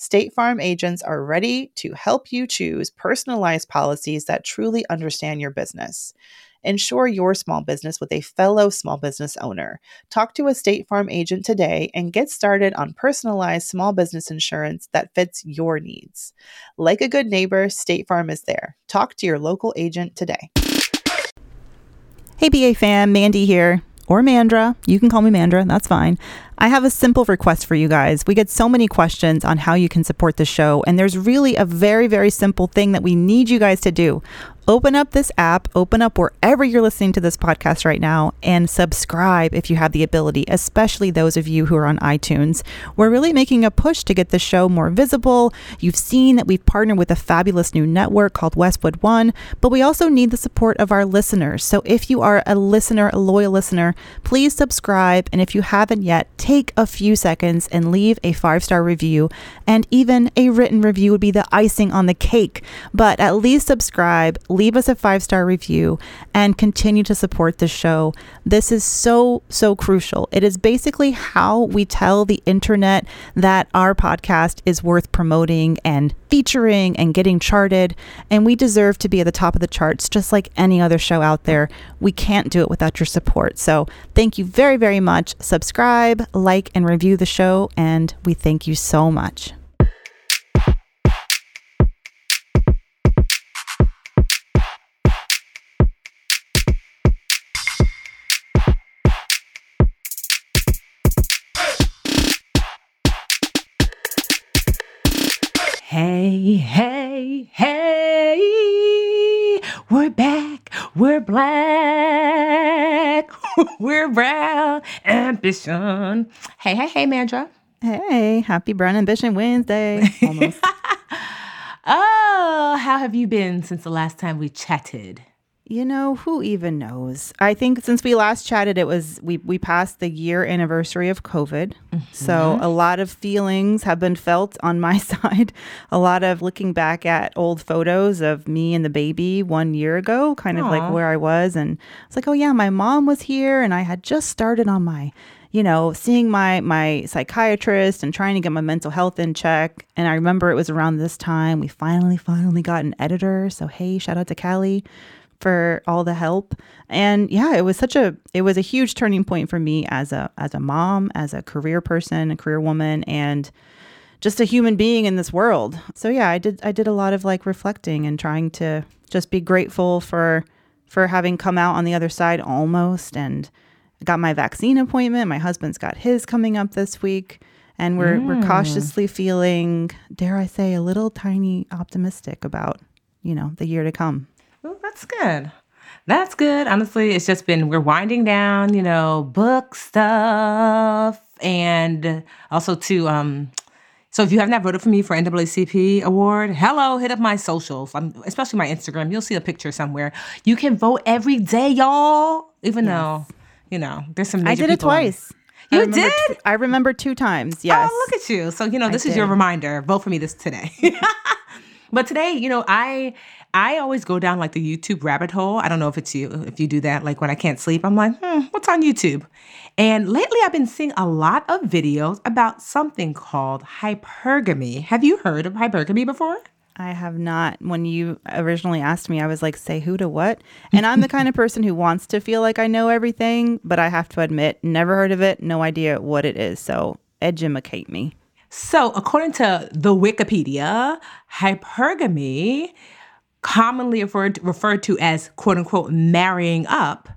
State Farm agents are ready to help you choose personalized policies that truly understand your business. Insure your small business with a fellow small business owner. Talk to a State Farm agent today and get started on personalized small business insurance that fits your needs. Like a good neighbor, State Farm is there. Talk to your local agent today. Hey, BA fam, Mandy here. Or Mandra. You can call me Mandra, that's fine. I have a simple request for you guys. We get so many questions on how you can support the show, and there's really a very, very simple thing that we need you guys to do open up this app, open up wherever you're listening to this podcast right now, and subscribe if you have the ability, especially those of you who are on iTunes. We're really making a push to get the show more visible. You've seen that we've partnered with a fabulous new network called Westwood One, but we also need the support of our listeners. So if you are a listener, a loyal listener, please subscribe. And if you haven't yet, take a few seconds and leave a five star review. And even a written review would be the icing on the cake. But at least subscribe leave us a five star review, and continue to support the show. This is so, so crucial. It is basically how we tell the internet that our podcast is worth promoting and featuring and getting charted. And we deserve to be at the top of the charts, just like any other show out there. We can't do it without your support. So thank you very, very much. Subscribe, like, and review the show. And we thank you so much. Hey, hey, hey, we're back, we're black, we're brown ambition. Hey, hey, hey, Mandra. Hey, happy Brown Ambition Wednesday. Almost. oh, how have you been since the last time we chatted? You know, who even knows? I think since we last chatted, it was we we passed the year anniversary of COVID. Mm-hmm. So a lot of feelings have been felt on my side. A lot of looking back at old photos of me and the baby one year ago, kind Aww. of like where I was, and it's like, oh yeah, my mom was here, and I had just started on my you know, seeing my my psychiatrist and trying to get my mental health in check. And I remember it was around this time we finally, finally got an editor. So hey, shout out to Callie for all the help. And yeah, it was such a it was a huge turning point for me as a as a mom, as a career person, a career woman and just a human being in this world. So yeah, I did I did a lot of like reflecting and trying to just be grateful for for having come out on the other side almost and got my vaccine appointment. My husband's got his coming up this week and we're mm. we're cautiously feeling, dare I say, a little tiny optimistic about, you know, the year to come. Well, that's good. That's good. Honestly, it's just been we're winding down, you know, book stuff and also to um so if you have not voted for me for NAACP award, hello, hit up my socials, I'm, especially my Instagram. You'll see a picture somewhere. You can vote every day, y'all. Even yes. though, you know, there's some. I did it twice. You I did? T- I remember two times. Yes. Oh, look at you. So you know, this I is did. your reminder. Vote for me this today. but today, you know, I I always go down like the YouTube rabbit hole. I don't know if it's you, if you do that. Like when I can't sleep, I'm like, hmm, what's on YouTube? And lately I've been seeing a lot of videos about something called hypergamy. Have you heard of hypergamy before? I have not. When you originally asked me, I was like, say who to what? And I'm the kind of person who wants to feel like I know everything, but I have to admit, never heard of it, no idea what it is. So educate me. So, according to the Wikipedia, hypergamy commonly referred referred to as quote unquote marrying up,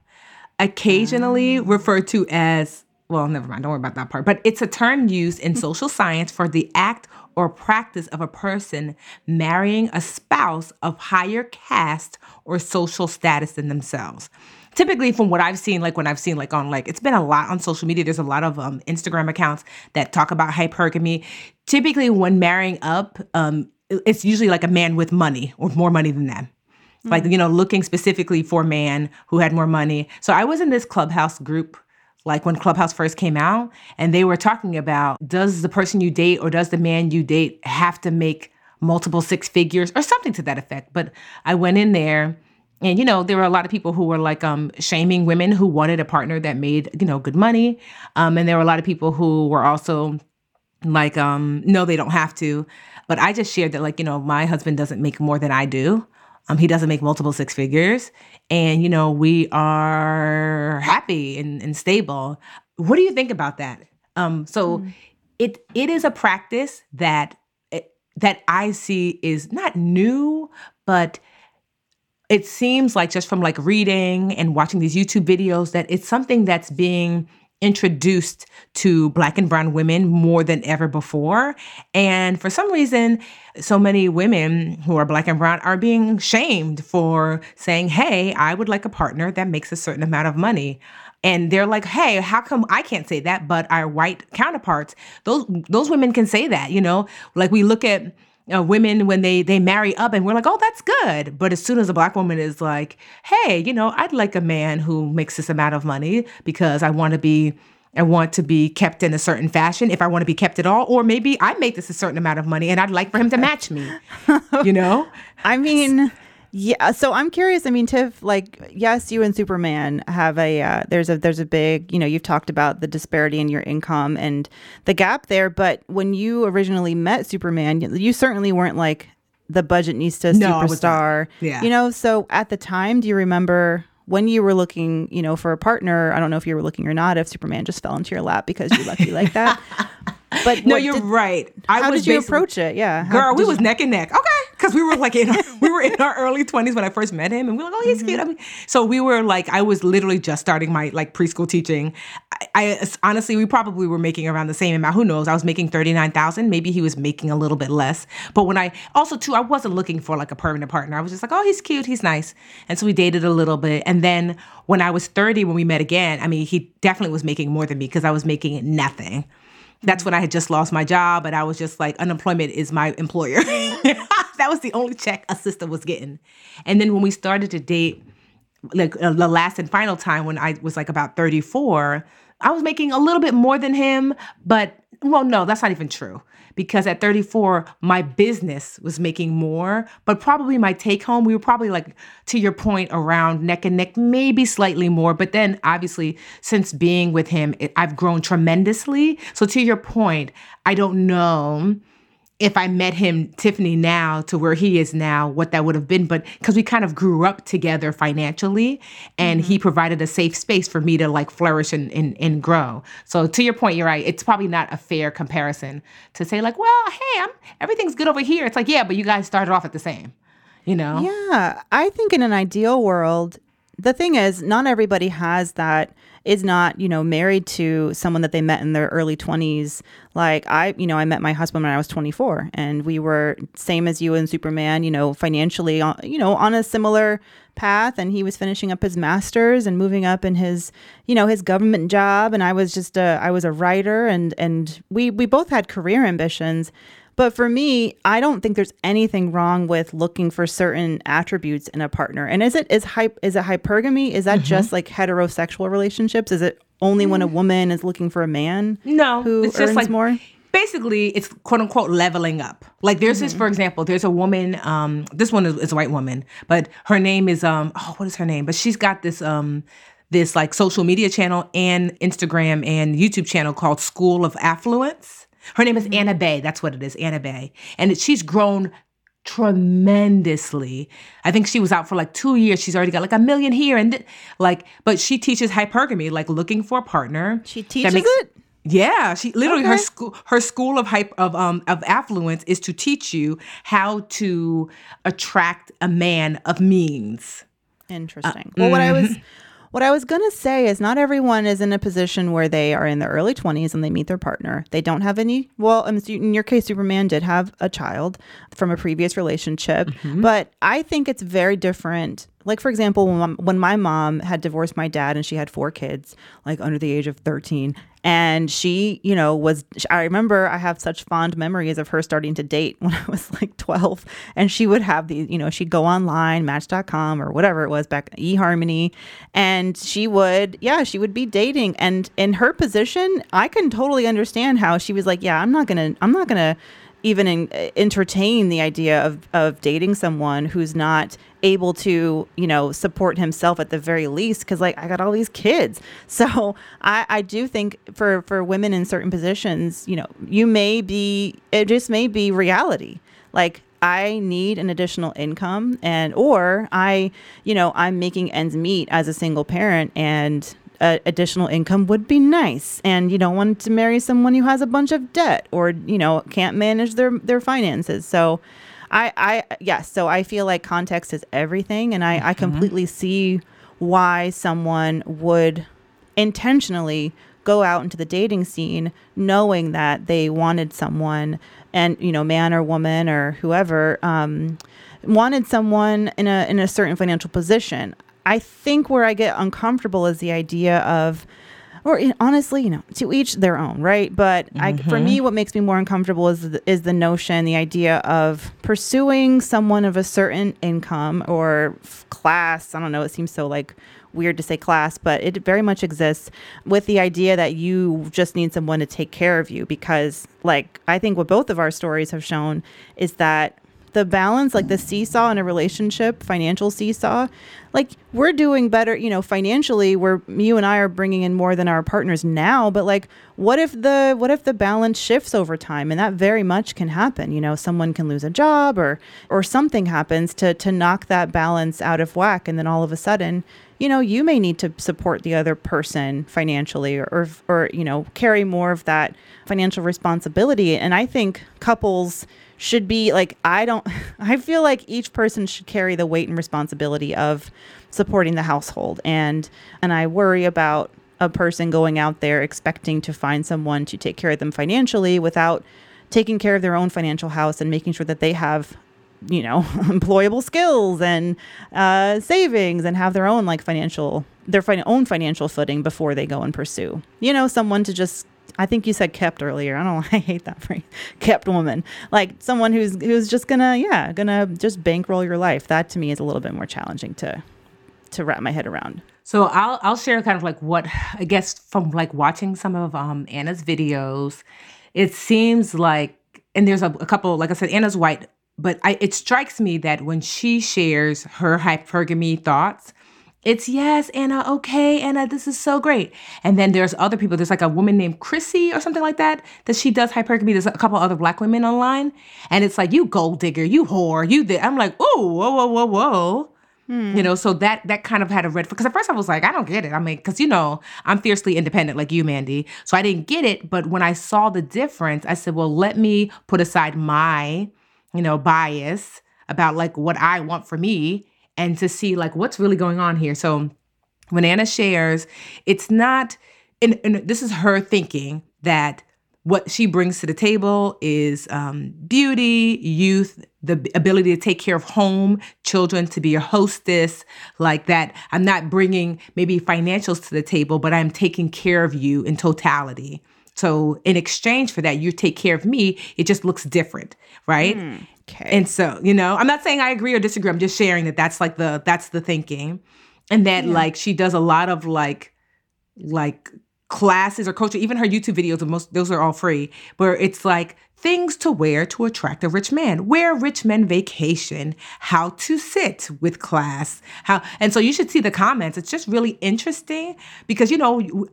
occasionally um. referred to as well, never mind, don't worry about that part. But it's a term used in social science for the act or practice of a person marrying a spouse of higher caste or social status than themselves typically from what I've seen, like when I've seen like on like it's been a lot on social media. There's a lot of um, Instagram accounts that talk about hypergamy. Typically, when marrying up, um, it's usually like a man with money or more money than them. Like, you know, looking specifically for a man who had more money. So I was in this clubhouse group like when Clubhouse first came out, and they were talking about does the person you date or does the man you date have to make multiple six figures or something to that effect. But I went in there and you know there were a lot of people who were like um, shaming women who wanted a partner that made you know good money um, and there were a lot of people who were also like um, no they don't have to but i just shared that like you know my husband doesn't make more than i do. Um, he doesn't make multiple six figures. And you know we are happy and, and stable. What do you think about that? Um, so mm. it it is a practice that that i see is not new but it seems like just from like reading and watching these youtube videos that it's something that's being introduced to black and brown women more than ever before. And for some reason, so many women who are black and brown are being shamed for saying, Hey, I would like a partner that makes a certain amount of money. And they're like, hey, how come I can't say that, but our white counterparts, those those women can say that, you know? Like we look at uh, women when they they marry up and we're like oh that's good. But as soon as a black woman is like hey you know i'd like a man who makes this amount of money because i want to be i want to be kept in a certain fashion if i want to be kept at all or maybe i make this a certain amount of money and i'd like for him to match me you know? I mean yeah, so I'm curious. I mean, Tiff, like, yes, you and Superman have a uh, there's a there's a big you know you've talked about the disparity in your income and the gap there. But when you originally met Superman, you, you certainly weren't like the budget needs to no, superstar. Yeah, you know. So at the time, do you remember when you were looking, you know, for a partner? I don't know if you were looking or not. If Superman just fell into your lap because you're lucky like that. But no, you're did, right. I how did you approach it? Yeah, how, girl, we was neck and neck. Okay, because we were like in our, we were in our early twenties when I first met him, and we were like, oh, he's mm-hmm. cute. I mean, so we were like, I was literally just starting my like preschool teaching. I, I honestly, we probably were making around the same amount. Who knows? I was making thirty nine thousand. Maybe he was making a little bit less. But when I also too, I wasn't looking for like a permanent partner. I was just like, oh, he's cute, he's nice, and so we dated a little bit, and then when I was thirty, when we met again, I mean, he definitely was making more than me because I was making nothing that's when I had just lost my job and I was just like, unemployment is my employer. that was the only check a sister was getting. And then when we started to date, like uh, the last and final time when I was like about 34, I was making a little bit more than him, but well, no, that's not even true because at 34, my business was making more, but probably my take home, we were probably like, to your point, around neck and neck, maybe slightly more. But then obviously, since being with him, it, I've grown tremendously. So to your point, I don't know if I met him, Tiffany, now to where he is now, what that would have been. But because we kind of grew up together financially and mm-hmm. he provided a safe space for me to like flourish and, and, and grow. So to your point, you're right. It's probably not a fair comparison to say, like, well, hey, I'm everything's good over here. It's like, yeah, but you guys started off at the same, you know? Yeah. I think in an ideal world, the thing is, not everybody has that is not, you know, married to someone that they met in their early 20s. Like I, you know, I met my husband when I was 24 and we were same as you and Superman, you know, financially, uh, you know, on a similar path and he was finishing up his masters and moving up in his you know his government job and I was just a I was a writer and and we we both had career ambitions but for me, I don't think there's anything wrong with looking for certain attributes in a partner. And is it is hype is it hypergamy? Is that mm-hmm. just like heterosexual relationships? Is it only when a mm. woman is looking for a man? No, who it's just like more. Basically, it's quote unquote leveling up. Like there's mm-hmm. this, for example, there's a woman. Um, this one is, is a white woman, but her name is um. Oh, what is her name? But she's got this um this like social media channel and Instagram and YouTube channel called School of Affluence her name is mm-hmm. Anna Bey. That's what it is, Anna Bey. And she's grown tremendously. I think she was out for like two years. She's already got like a million here and th- like, but she teaches hypergamy, like looking for a partner. She teaches makes, it. Yeah, she literally okay. her school her school of hype of um of affluence is to teach you how to attract a man of means. Interesting. Uh, well, what I was mm-hmm. What I was going to say is not everyone is in a position where they are in their early 20s and they meet their partner. They don't have any, well, in your case, Superman did have a child from a previous relationship, mm-hmm. but I think it's very different like for example when, when my mom had divorced my dad and she had four kids like under the age of 13 And she, you know, was, I remember I have such fond memories of her starting to date when I was like 12. And she would have these, you know, she'd go online, match.com or whatever it was back, eHarmony. And she would, yeah, she would be dating. And in her position, I can totally understand how she was like, yeah, I'm not going to, I'm not going to, even in, entertain the idea of, of dating someone who's not able to you know support himself at the very least because like i got all these kids. So i i do think for for women in certain positions you know you may be it just may be reality. Like I need an additional income and or I you know I'm making ends meet as a single parent and uh, additional income would be nice. And you don't want to marry someone who has a bunch of debt or you know can't manage their their finances. So i i yes so i feel like context is everything. And i mm-hmm. i completely see why someone would intentionally go out into the dating scene knowing that they wanted someone and you know man or woman or whoever um, wanted someone in a in a certain financial position I think where I get uncomfortable is the idea of, or honestly, you know, to each their own, right? But mm-hmm. I, for me, mm-hmm. what makes me more uncomfortable is the, is the notion, the idea of pursuing someone of a certain income or class. I don't know. It seems so like weird to say class, but it very much exists with the idea that you just need someone to take care of you because, like, I think what both of our stories have shown is that the balance, like the seesaw in a relationship, financial seesaw, like we're doing better, you know, financially, where you and I are bringing in more than our partners now, but like what if the what if the balance shifts over time? And that very much can happen, you know, someone can lose a job or or something happens to to knock that balance out of whack and then all of a sudden you know you may need to support the other person financially or, or, or you know carry more of that financial responsibility. And i think couples should be like I don't I feel like each person should carry the weight and responsibility of supporting the household. And and I worry about a person going out there expecting to find someone to take care of them financially without taking care of their own financial house and making sure that they have you know employable skills and uh, savings and have their own like financial their fin- own financial footing before they go and pursue. You know someone to just I think you said kept earlier. I don't. I hate that phrase. Kept woman. Like someone who's who's just gonna yeah, gonna just bankroll your life. That to me is a little bit more challenging to to wrap my head around. So I'll I'll share kind of like what I guess from like watching some of um Anna's videos, it seems like and there's a, a couple like I said Anna's white, but I, it strikes me that when she shares her hypergamy thoughts, it's yes, Anna, okay, Anna, this is so great. And then there's other people. There's like a woman named Chrissy or something like that that she does hypergamy. There's a couple other black women online. And it's like, you gold digger, you whore, you did. I'm like, oh, whoa, whoa, whoa, whoa. Hmm. You know, so that that kind of had a red flag because at first I was like, I don't get it. I mean, because you know, I'm fiercely independent like you, Mandy. So I didn't get it. But when I saw the difference, I said, well, let me put aside my, you know, bias about like what I want for me and to see like what's really going on here. So when Anna shares, it's not, and, and this is her thinking that what she brings to the table is um, beauty, youth, the ability to take care of home, children, to be a hostess, like that. I'm not bringing maybe financials to the table, but I'm taking care of you in totality. So in exchange for that, you take care of me. It just looks different, right? Mm. Okay. And so, you know, I'm not saying I agree or disagree. I'm just sharing that that's like the that's the thinking. And that yeah. like she does a lot of like like classes or coaching, even her YouTube videos, most those are all free, where it's like things to wear to attract a rich man, where rich men vacation, how to sit with class, how and so you should see the comments. It's just really interesting because you know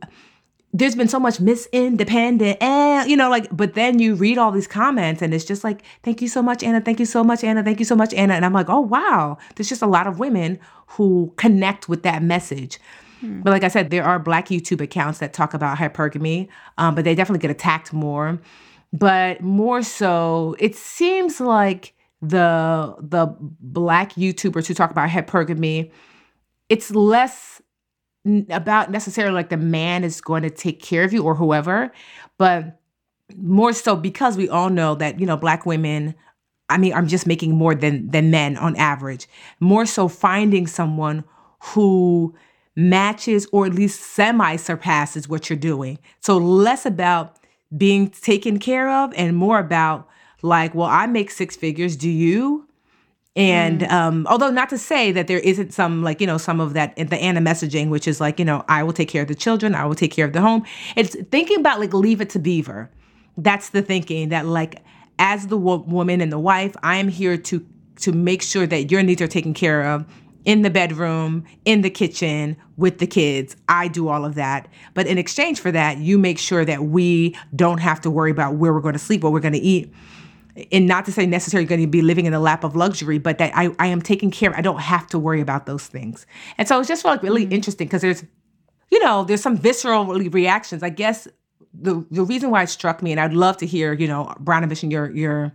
there's been so much misindependent and you know like but then you read all these comments and it's just like thank you so much anna. Thank you so much anna. Thank you so much anna. And i'm like oh wow. There's just a lot of women who connect with that message. Hmm. but like i said there are black youtube accounts that talk about hypergamy um, but they definitely get attacked more. But more so it seems like the the black youtubers who talk about hypergamy it's less about necessarily like the man is going to take care of you or whoever, but more so because we all know that, you know, black women I mean, I'm just making more than than men on average. More so finding someone who matches or at least semi surpasses what you're doing. So less about being taken care of and more about like, well, I make six figures. Do you? And mm. um, although not to say that there isn't some like you know some of that the Anna messaging, which is like you know I will take care of the children, I will take care of the home. It's thinking about like leave it to Beaver. That's the thinking that like as the wo- woman and the wife, I am here to to make sure that your needs are taken care of in the bedroom, in the kitchen, with the kids. I do all of that. But in exchange for that, you make sure that we don't have to worry about where we're going to sleep, what we're going to eat. And not to say necessarily going to be living in the lap of luxury, but that I, I am taking care. I don't have to worry about those things. And so it's just like really mm-hmm. interesting because there's, you know, there's some visceral reactions. I guess the the reason why it struck me, and I'd love to hear, you know, Brown and your your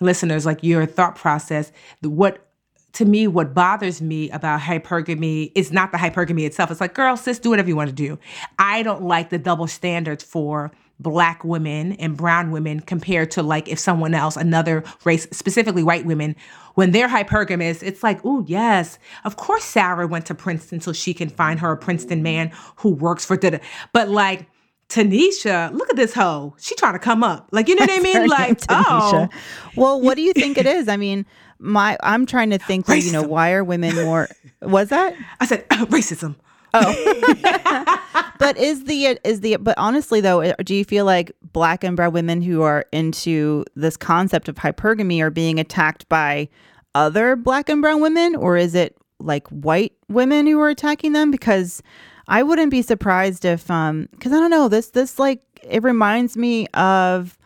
listeners, like your thought process, what to me, what bothers me about hypergamy is not the hypergamy itself. It's like, girl, sis, do whatever you want to do. I don't like the double standards for black women and brown women compared to like if someone else, another race, specifically white women, when they're hypergamous, it's like, oh yes, of course Sarah went to Princeton so she can find her a Princeton man who works for the. But like Tanisha, look at this hoe. She trying to come up. Like, you know what I mean? Like, oh. Well, what do you think it is? I mean, my I'm trying to think, that, you know, why are women more was that? I said uh, racism. Oh. but is the is the but honestly though, uh, do you feel like black and brown women who are into this concept of hypergamy are being attacked by other black and brown women or is it like white women who are attacking them because I wouldn't be surprised if um cuz I don't know this this like it reminds me of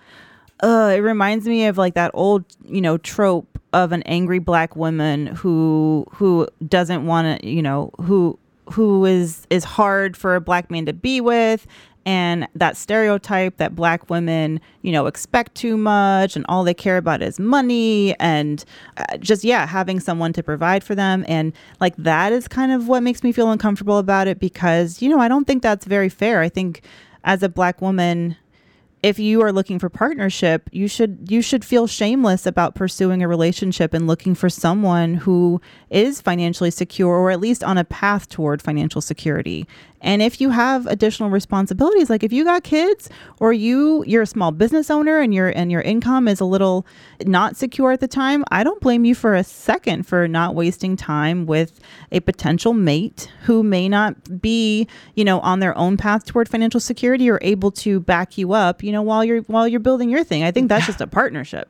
uh it reminds me of like that old, you know, trope of an angry black woman who who doesn't want to, you know, who who is is hard for a black man to be with. And that stereotype that black women you know expect too much and all they care about is money and uh, just yeah having someone to provide for them. And like that is kind of what makes me feel uncomfortable about it because you know i don't think that's very fair. I think as a black woman if you are looking for partnership, you should you should feel shameless about pursuing a relationship and looking for someone who is financially secure or at least on a path toward financial security. And if you have additional responsibilities, like if you got kids or you you're a small business owner and your and your income is a little not secure at the time, I don't blame you for a second for not wasting time with a potential mate who may not be, you know, on their own path toward financial security or able to back you up, you know, while you're while you're building your thing. I think that's just a partnership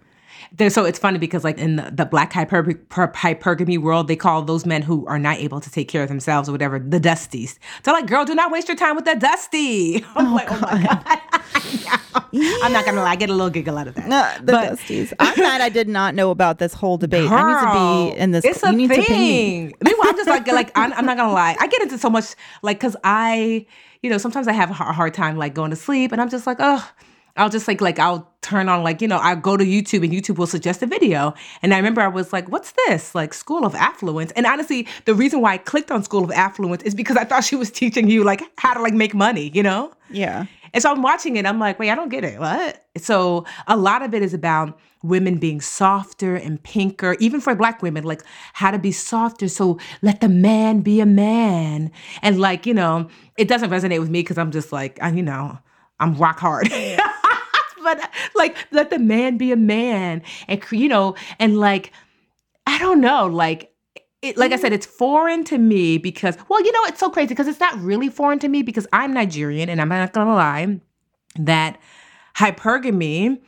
so it's funny because like in the, the black hyper, hypergamy world, they call those men who are not able to take care of themselves or whatever the dusties. So like, girl, do not waste your time with that dusty. I'm oh, like, God. oh my god. yeah. I'm not gonna lie, I get a little giggle out of that. No, the but, dusties. I'm glad I did not know about this whole debate. Girl, I need to be in this. It's a thing. Meanwhile, I'm just like, like I'm, I'm not gonna lie. I get into so much like because I, you know, sometimes I have a hard time like going to sleep, and I'm just like, oh I'll just like like I'll turn on like you know I go to YouTube and YouTube will suggest a video. And I remember I was like what's this? Like School of Affluence. And honestly the reason why I clicked on School of Affluence is because I thought she was teaching you like how to like make money you know? Yeah. And so I'm watching it I'm like wait I don't get it. What? So a lot of it is about women being softer and pinker even for black women like how to be softer. So let the man be a man. And like you know it doesn't resonate with me because I'm just like I, you know I'm rock hard but like let the man be a man and you know and like i don't know like it, like I said, it's foreign to me because, well, you know, it's so crazy because it's not really foreign to me because I'm Nigerian and I'm not gonna lie that hypergamy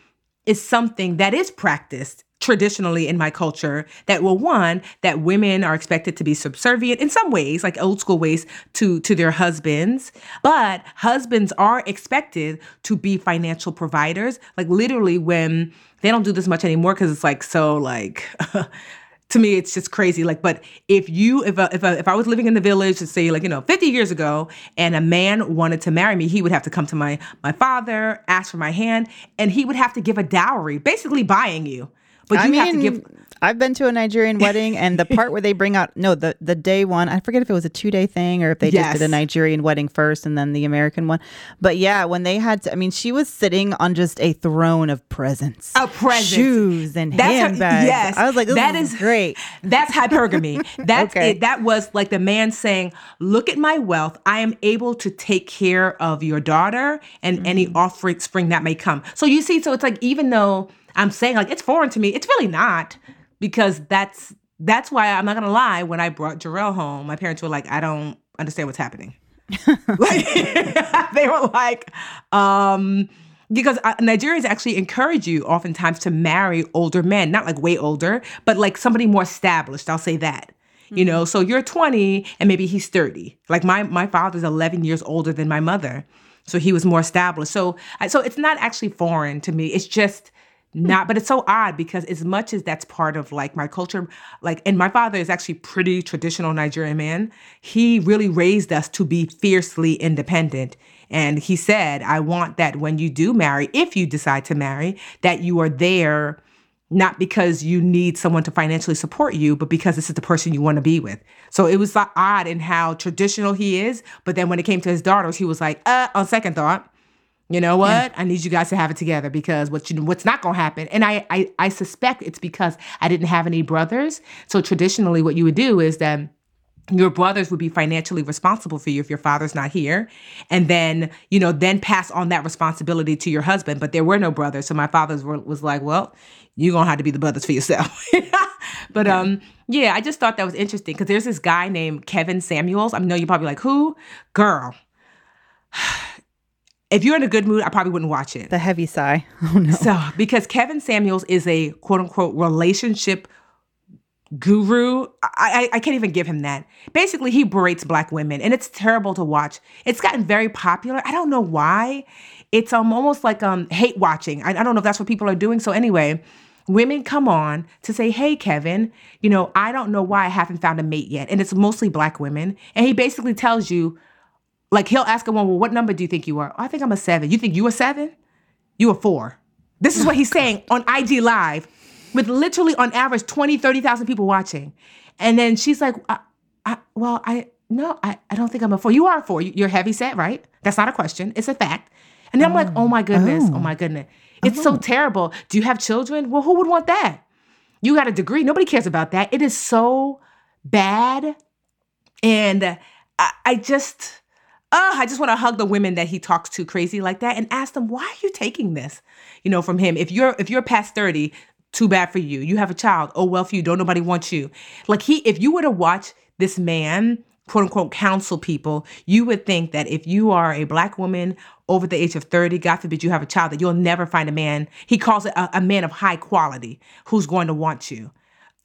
is something that is practiced traditionally in my culture that well one that women are expected to be subservient in some ways like old school ways to to their husbands but husbands are expected to be financial providers. Like literally when they don't do this much anymore because it's like so like to me it's just crazy. Like but if you if a, if a, if I was living in the village to say like you know 50 years ago and a man wanted to marry me he would have to come to my my father ask for my hand and he would have to give a dowry basically buying you but you I mean, have to give. I've been to a Nigerian wedding, and the part where they bring out no the the day one, I forget if it was a two day thing or if they Yes. just did a Nigerian wedding first and then the American one. But yeah, when they had, to, I mean, she was sitting on just a throne of presents, A present. shoes and That's her- handbags. yes, I was like, that is great. That's hypergamy. That's Okay. it. That was like the man saying, "Look at my wealth. I am able to take care of your daughter and any Mm-hmm. offspring that may come." So you see, so it's like even though I'm saying like it's foreign to me, it's really not because that's that's why I'm not gonna lie. When I brought Jarrell home, my parents were like, "I don't understand what's happening." like they were like, um, because uh, Nigerians actually encourage you oftentimes to marry older men, not like way older, but like somebody more established. I'll say that. You know, so you're 20 and maybe he's 30. Like my my father's 11 years older than my mother, so he was more established. So so it's not actually foreign to me. It's just not but it's so odd because as much as that's part of like my culture like and my father is actually pretty traditional nigerian man he really raised us to be fiercely independent and he said i want that when you do marry if you decide to marry that you are there not because you need someone to financially support you, but because this is the person you want to be with. So it was odd in how traditional he is. But then when it came to his daughters, he was like, uh, on second thought, you know what? I need you guys to have it together because what you what's not gonna happen. And I, I I suspect it's because I didn't have any brothers. So traditionally what you would do is that your brothers would be financially responsible for you if your father's not here and then you know then pass on that responsibility to your husband but there were no brothers so my father was like well you're gonna have to be the brothers for yourself but um yeah i just thought that was interesting because there's this guy named kevin samuels i know you're probably like who girl if you're in a good mood i probably wouldn't watch it The heavy sigh. Oh no. so, because Kevin Samuels is a quote unquote relationship guru, I, I, I can't even give him that. Basically, he berates black women, and it's terrible to watch. It's gotten very popular. I don't know why. It's um almost like um hate watching. I, I don't know if that's what people are doing. So anyway, women come on to say, "Hey, Kevin, you know I don't know why I haven't found a mate yet," and it's mostly black women. And he basically tells you, like he'll ask a woman, "Well, what number do you think you are?" "Oh, I think I'm a seven. You think you a seven? You a four. This is what he's saying on IG Live with literally on average 20, 30,000 people watching. And then she's like, I, I, well, I, no, I, I don't think I'm a four. You are a four. You- You're heavy set, right? That's not a question. It's a fact. And then I'm like, oh my oh. goodness. Oh, my goodness. It's so oh. terrible. Do you have children? Well, who would want that? You got a degree. Nobody cares about that. It is so bad. And I, I just, oh, I just want to hug the women that he talks to crazy like that and ask them, why are you taking this? You know, from him. If you're if you're past 30, too bad for you. You have a child. Oh well for you. Don't nobody want you. Like he, if you were to watch this man, quote unquote, counsel people, you would think that if you are a black woman over the age of 30, God forbid you have a child, that you'll never find a man. He calls it a, a man of high quality who's going to want you.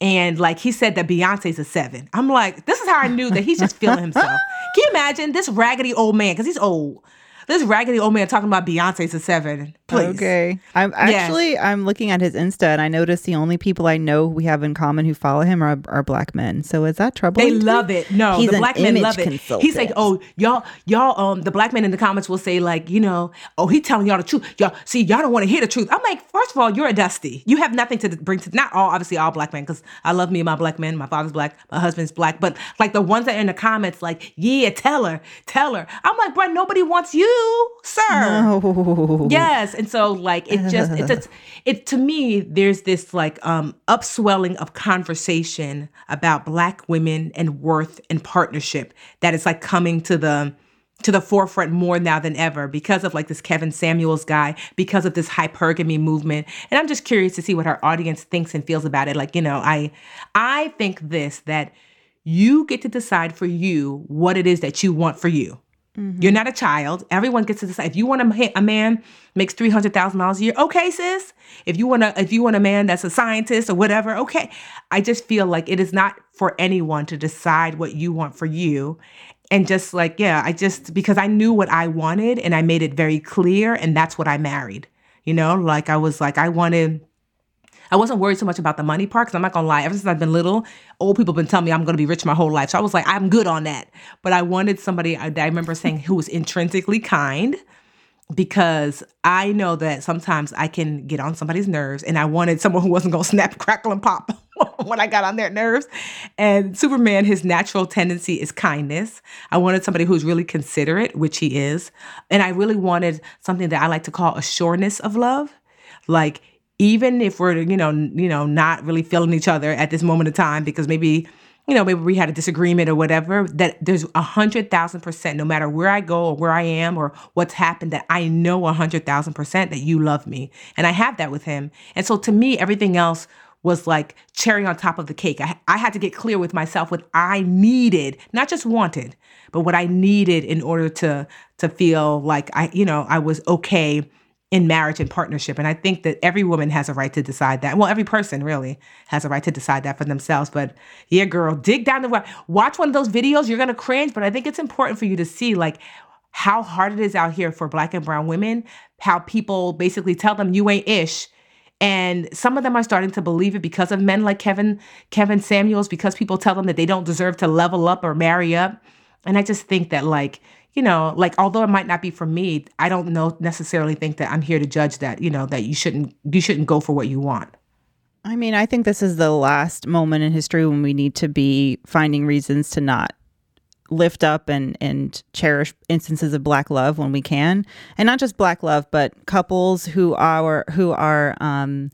And like he said that Beyonce's a seven. I'm like, this is how I knew that he's just feeling himself. Can you imagine this raggedy old man? Because he's old. This raggedy old man talking about Beyonce's a seven. Please. Okay. I'm actually I'm looking at his Insta and I noticed the only people I know we have in common who follow him are, are black men. So is that troubling? They love it. No, He's the black men love it. He's like, oh, y'all, y'all, um, the black men in the comments will say, like, you know, oh, he telling y'all the truth. Y'all, see, y'all don't want to hear the truth. I'm like, first of all, you're a dusty. You have nothing to bring to not all, obviously, all black men, because I love me and my black men. My father's black, my husband's black, but like the ones that are in the comments, like, yeah, tell her, tell her. I'm like, bro, nobody wants you, sir. Oh. Yes, and so like it just it's, it's it to me there's this like um upswelling of conversation about black women and worth and partnership that is like coming to the to the forefront more now than ever because of like this Kevin Samuels guy, because of this hypergamy movement. And I'm just curious to see what our audience thinks and feels about it. Like, you know, I I think this that you get to decide for you what it is that you want for you. You're not a child. Everyone gets to decide. If you want a, a man makes three hundred thousand dollars a year, okay, sis. If you want a if you want a man that's a scientist or whatever, okay. I just feel like it is not for anyone to decide what you want for you, and just like yeah, I just because I knew what I wanted and I made it very clear, and that's what I married. You know, like I was like I wanted. I wasn't worried so much about the money part because I'm not gonna lie. Ever since I've been little, old people have been telling me I'm gonna be rich my whole life. So I was like, I'm good on that. But I wanted somebody I, I remember saying who was intrinsically kind because I know that sometimes I can get on somebody's nerves, and I wanted someone who wasn't gonna snap, crackle, and pop when I got on their nerves. And Superman, his natural tendency is kindness. I wanted somebody who's really considerate, which he is. And I really wanted something that I like to call a sureness of love. Like even if we're, you know, you know, not really feeling each other at this moment of time, because maybe you know, maybe we had a disagreement or whatever, that there's a hundred thousand percent, no matter where I go or where I am or what's happened, that I know a hundred thousand percent that you love me. And I have that with him. And so to me, everything else was like cherry on top of the cake. I, I had to get clear with myself what I needed, not just wanted, but what I needed in order to to feel like I, you know, I was okay in marriage and partnership. And I think that every woman has a right to decide that. Well, every person really has a right to decide that for themselves. But yeah, girl, dig down the watch one of those videos. You're gonna cringe, but I think it's important for you to see like how hard it is out here for black and brown women, how people basically tell them you ain't ish. And some of them are starting to believe it because of men like Kevin, Kevin Samuels, because people tell them that they don't deserve to level up or marry up. And I just think that like you know, like although it might not be for me, I don't know necessarily think that I'm here to judge that, you know, that you shouldn't you shouldn't go for what you want. I mean, I think this is the last moment in history when we need to be finding reasons to not lift up and and cherish instances of black love when we can. And not just black love, but couples who are who are um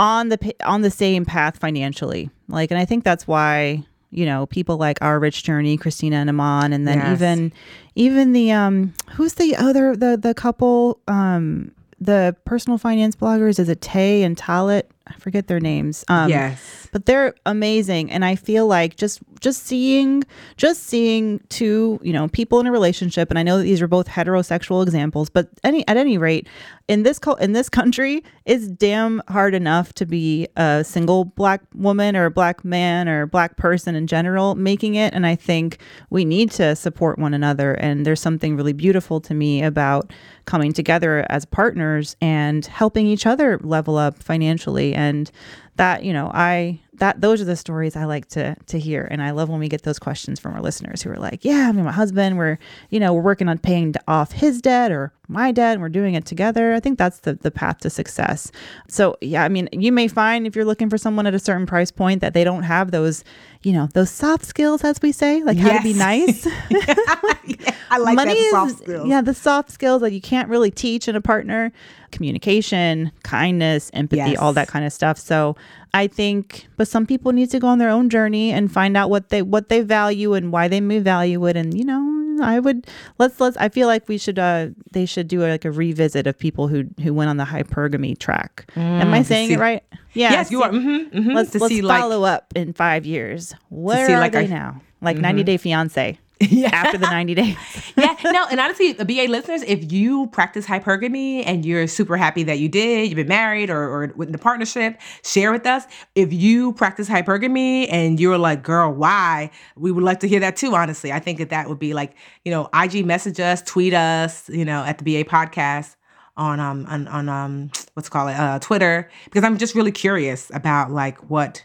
on the on the same path financially. Like and I think that's why you know people like our rich journey christina and aman and then yes. even even the um who's the other the the couple um the personal finance bloggers is it tay and Talaat I forget their names. Um, yes, but they're amazing, and I feel like just just seeing just seeing two you know people in a relationship, and I know that these are both heterosexual examples, but any at any rate, in this co- in this country, it's damn hard enough to be a single black woman or a black man or a black person in general making it, and I think we need to support one another. And there's something really beautiful to me about coming together as partners and helping each other level up financially and that you know i that those are the stories i like to to hear. And i love when we get those questions from our listeners who are like yeah i mean my husband we're you know we're working on paying off his debt or my debt and we're doing it together. I think that's the the path to success. So yeah i mean you may find if you're looking for someone at a certain price point that they don't have those you know those soft skills as we say like yes. how to be nice. Yeah, i like Money that soft skills. yeah the soft skills that you can't really teach in a partner communication, kindness, empathy, yes. all that kind of stuff. So I think, but some people need to go on their own journey and find out what they what they value and why they may value it. And you know, I would let's let's. I feel like we should uh they should do a, like a revisit of people who who went on the hypergamy track. Mm, Am I saying see, it right? Yeah, yes, you are. Mm-hmm, mm-hmm, let's let's see, follow like, up in five years. Where see, are like they I, now? Like mm-hmm. 90 Day Fiance. Yeah. after the 90 days. yeah. No, and honestly, BA listeners, if you practice hypergamy and you're super happy that you did, you've been married or, or in a partnership, share with us. If you practice hypergamy and you're like, girl, why? We would like to hear that too, honestly. I think that that would be like, you know, IG message us, tweet us, you know, at the BA podcast on um on, on um what's called it uh Twitter because I'm just really curious about like what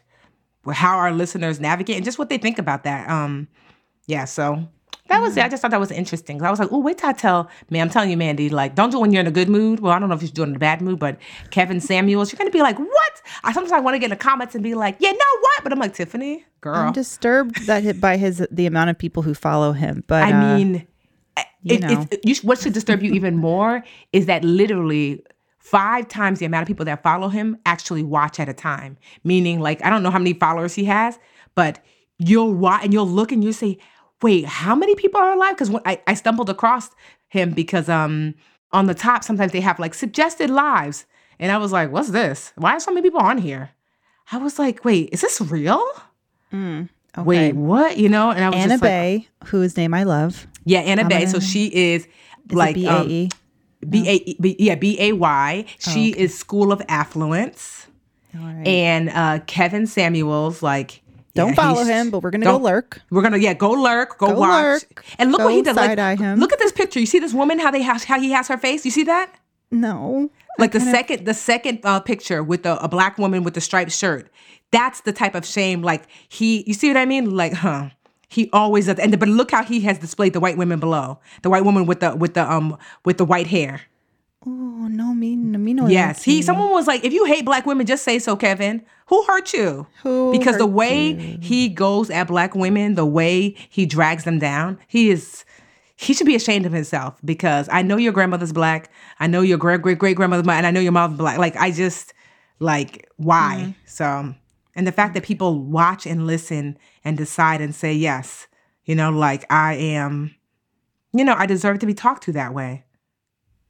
how our listeners navigate and just what they think about that. Um yeah, so that was it. I just thought that was interesting. I was like, oh, wait till I tell man, I'm telling you, Mandy, like, don't do it when you're in a good mood. Well, I don't know if you're doing it in a bad mood, but Kevin Samuels, you're gonna be like, what? I sometimes I want to get in the comments and be like, yeah, know what? But I'm like, Tiffany, girl. I'm disturbed that hit by his the amount of people who follow him. But I uh, mean you it, know. It, you, what should disturb you even more is that literally five times the amount of people that follow him actually watch at a time. Meaning, like, I don't know how many followers he has, but you'll watch and you'll look and you'll say, wait, how many people are alive? Because I, I stumbled across him because um on the top sometimes they have like suggested lives. And I was like, what's this? Why are so many people on here? I was like, wait, is this real? Mm, okay. Wait, what? You know? And I was Anna Bey, like, whose name I love. Yeah, Anna Bey. So she is, is like B-A-E? Um, B A B yeah B A Y. She oh, okay. is School of Affluence, and uh, Kevin Samuels like don't yeah, follow him, but we're gonna go lurk. We're gonna yeah, go lurk, go, go watch, lurk, and look what he does. Like, him. Look at this picture. You see this woman? How they have how he has her face. You see that? No. Like the second the second uh, picture with the, a black woman with the striped shirt. That's the type of shame. Like he, you see what I mean? Like, huh? He always does. And but look how he has displayed the white women below. The white woman with the with the um with the white hair. Oh no, me, me no. Yes, he. Someone was like, "If you hate black women, just say so, Kevin. Who hurt you? Who because the way you? he goes at black women, the way he drags them down, he is. He should be ashamed of himself because I know your grandmother's black. I know your great great great grandmother's black, and I know your mom's black. Like I just like why? Mm-hmm. So, and the fact that people watch and listen and decide and say yes, you know, like I am, you know, I deserve to be talked to that way.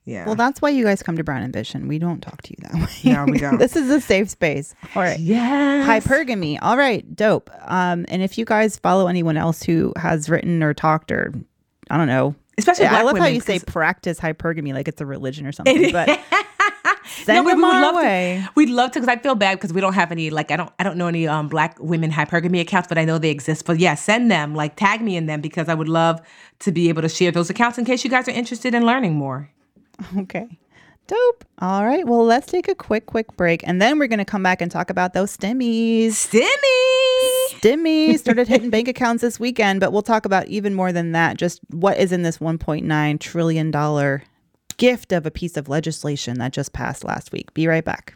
Yeah. Well, that's why you guys come to Brown Ambition. We don't talk to you that way. No, we don't. this is a safe space. All right. yes. Hypergamy. All right, dope. Um, and if you guys follow anyone else who has written or talked or I don't know, Especially I black love how you say practice hypergamy like it's a religion or something. But send no, them we would love way. to. We'd love to because I feel bad because we don't have any. Like I don't. I don't know any um black women hypergamy accounts, but I know they exist. But yeah, send them. Like tag me in them because I would love to be able to share those accounts in case you guys are interested in learning more. Okay. Dope. All right. Well, let's take a quick, quick break, and then we're gonna come back and talk about those stimmies. Stimmy. Stimmy started hitting bank accounts this weekend, but we'll talk about even more than that. Just what is in this 1.9 trillion dollar gift of a piece of legislation that just passed last week. Be right back.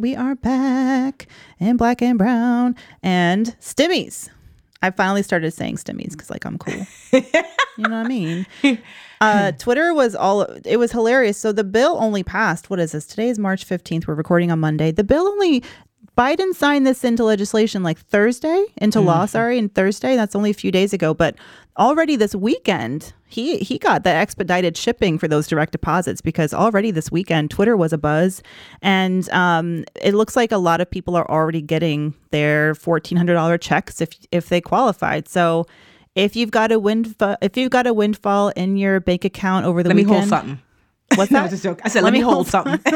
We are back in black and brown and stimmies. I finally started saying stimmies because like I'm cool. you know what I mean? Uh, Twitter was all it was hilarious. So the bill only passed. What is this? Today is March 15th. We're recording on Monday. The bill only Biden signed this into legislation like Thursday, into law, sorry, and Thursday. That's only a few days ago. But already this weekend, he he got that expedited shipping for those direct deposits because already this weekend, Twitter was a buzz, and um, it looks like a lot of people are already getting their fourteen hundred dollar checks if if they qualified. So. If you've got a windfall, if you've got a windfall in your bank account over the weekend. Let me hold something. What's No, that? I'm just joking. I said, let, me hold, something.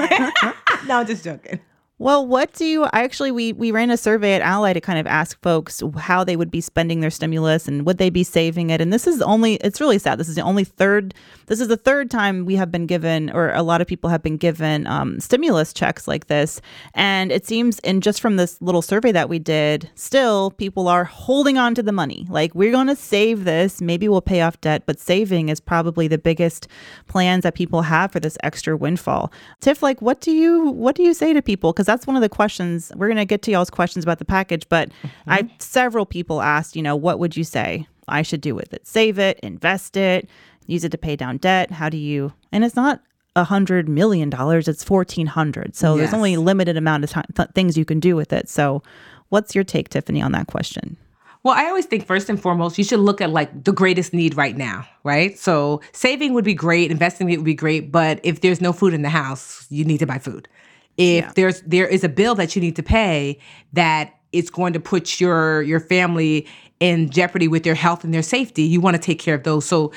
no, I'm just joking. Well, what do you actually we we ran a survey at Ally to kind of ask folks how they would be spending their stimulus and would they be saving it? And this is only it's really sad. This is the only third this is the third time we have been given or a lot of people have been given um, stimulus checks like this. And it seems and just from this little survey that we did, still people are holding on to the money. Like we're going to save this, maybe we'll pay off debt, but saving is probably the biggest plans that people have for this extra windfall. Tiff, like what do you what do you say to people? Because that's one of the questions. We're going to get to y'all's questions about the package, but mm-hmm. I several people asked, you know, what would you say I should do with it? Save it, invest it, use it to pay down debt. How do you? And it's not a hundred million dollars; it's fourteen hundred. So there's only a limited amount of time, th- things you can do with it. So, what's your take, Tiffany, on that question? Well, I always think first and foremost, you should look at like the greatest need right now, right? So saving would be great, investing it would be great, but if there's no food in the house, you need to buy food. If there's there is a bill that you need to pay that it's going to put your your family in jeopardy with their health and their safety, you want to take care of those. So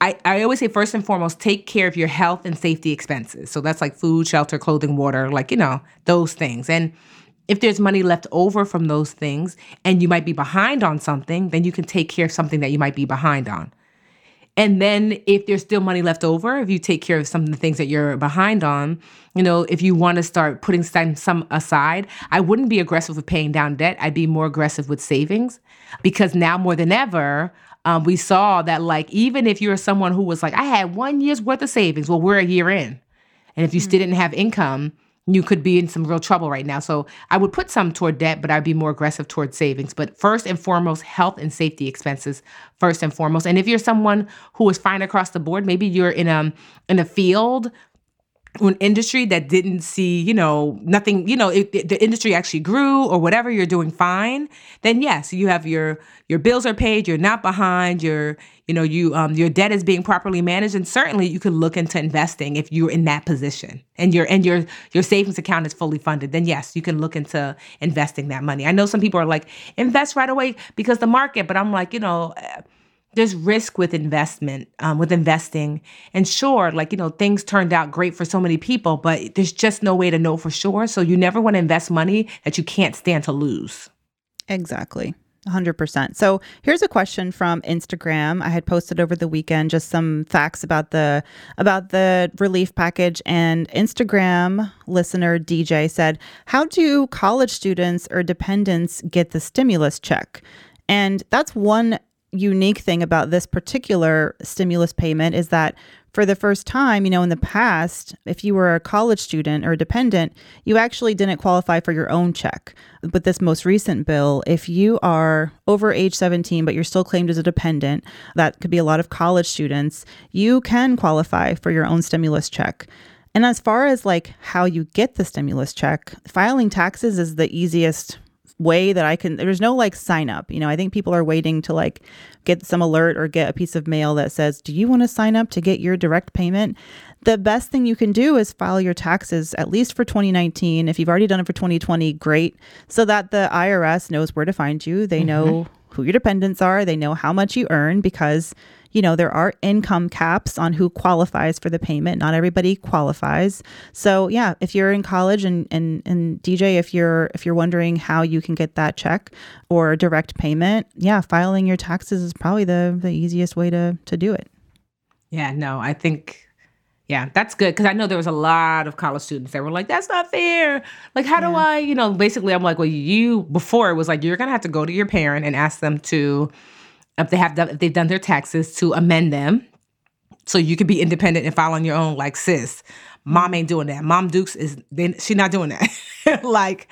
I, I always say first and foremost, take care of your health and safety expenses. So that's like food, shelter, clothing, water, like, you know, those things. And if there's money left over from those things and you might be behind on something, then you can take care of something that you might be behind on. And then if there's still money left over, if you take care of some of the things that you're behind on, you know, if you want to start putting some, some aside, I wouldn't be aggressive with paying down debt. I'd be more aggressive with savings because now more than ever, um, we saw that like even if you're someone who was like, I had one year's worth of savings, well, we're a year in. And if you mm-hmm. still didn't have income, you could be in some real trouble right now. So I would put some toward debt, but I'd be more aggressive toward savings. But first and foremost, health and safety expenses first and foremost. And if you're someone who is fine across the board, maybe you're in a in a field an industry that didn't see, you know, nothing, you know, it, it, the industry actually grew or whatever, you're doing fine, then yes, you have your your bills are paid, you're not behind, your you know, you um your debt is being properly managed, and certainly you could look into investing if you're in that position and your and your your savings account is fully funded. Then yes, you can look into investing that money. I know some people are like invest right away because the market, but I'm like, you know there's risk with investment um, with investing and sure like you know things turned out great for so many people but there's just no way to know for sure so you never want to invest money that you can't stand to lose exactly 100%. So here's a question from Instagram. I had posted over the weekend just some facts about the about the relief package and Instagram listener DJ said, "How do college students or dependents get the stimulus check?" And that's one unique thing about this particular stimulus payment is that for the first time, you know, in the past, if you were a college student or a dependent, you actually didn't qualify for your own check. But this most recent bill, if you are over age 17, but you're still claimed as a dependent, that could be a lot of college students, you can qualify for your own stimulus check. And as far as like how you get the stimulus check, filing taxes is the easiest way that I can there's no like sign up. You know, I think people are waiting to like get some alert or get a piece of mail that says, "Do you want to sign up to get your direct payment?" The best thing you can do is file your taxes at least for 2019. If you've already done it for 2020, great, so that the IRS knows where to find you. They mm-hmm. know who your dependents are, they know how much you earn because you know, there are income caps on who qualifies for the payment. Not everybody qualifies. So yeah, if you're in college and, and, and DJ, if you're if you're wondering how you can get that check or direct payment, yeah, filing your taxes is probably the the easiest way to to do it. Yeah, no, I think yeah, that's good because I know there was a lot of college students that were like, "That's not fair." Like, how yeah. do I, you know? Basically, I'm like, "Well, you." Before it was like you're gonna have to go to your parent and ask them to if they have done, if they've done their taxes to amend them. So you can be independent and file on your own like sis mom ain't doing that. Mom dukes is then she's not doing that. Like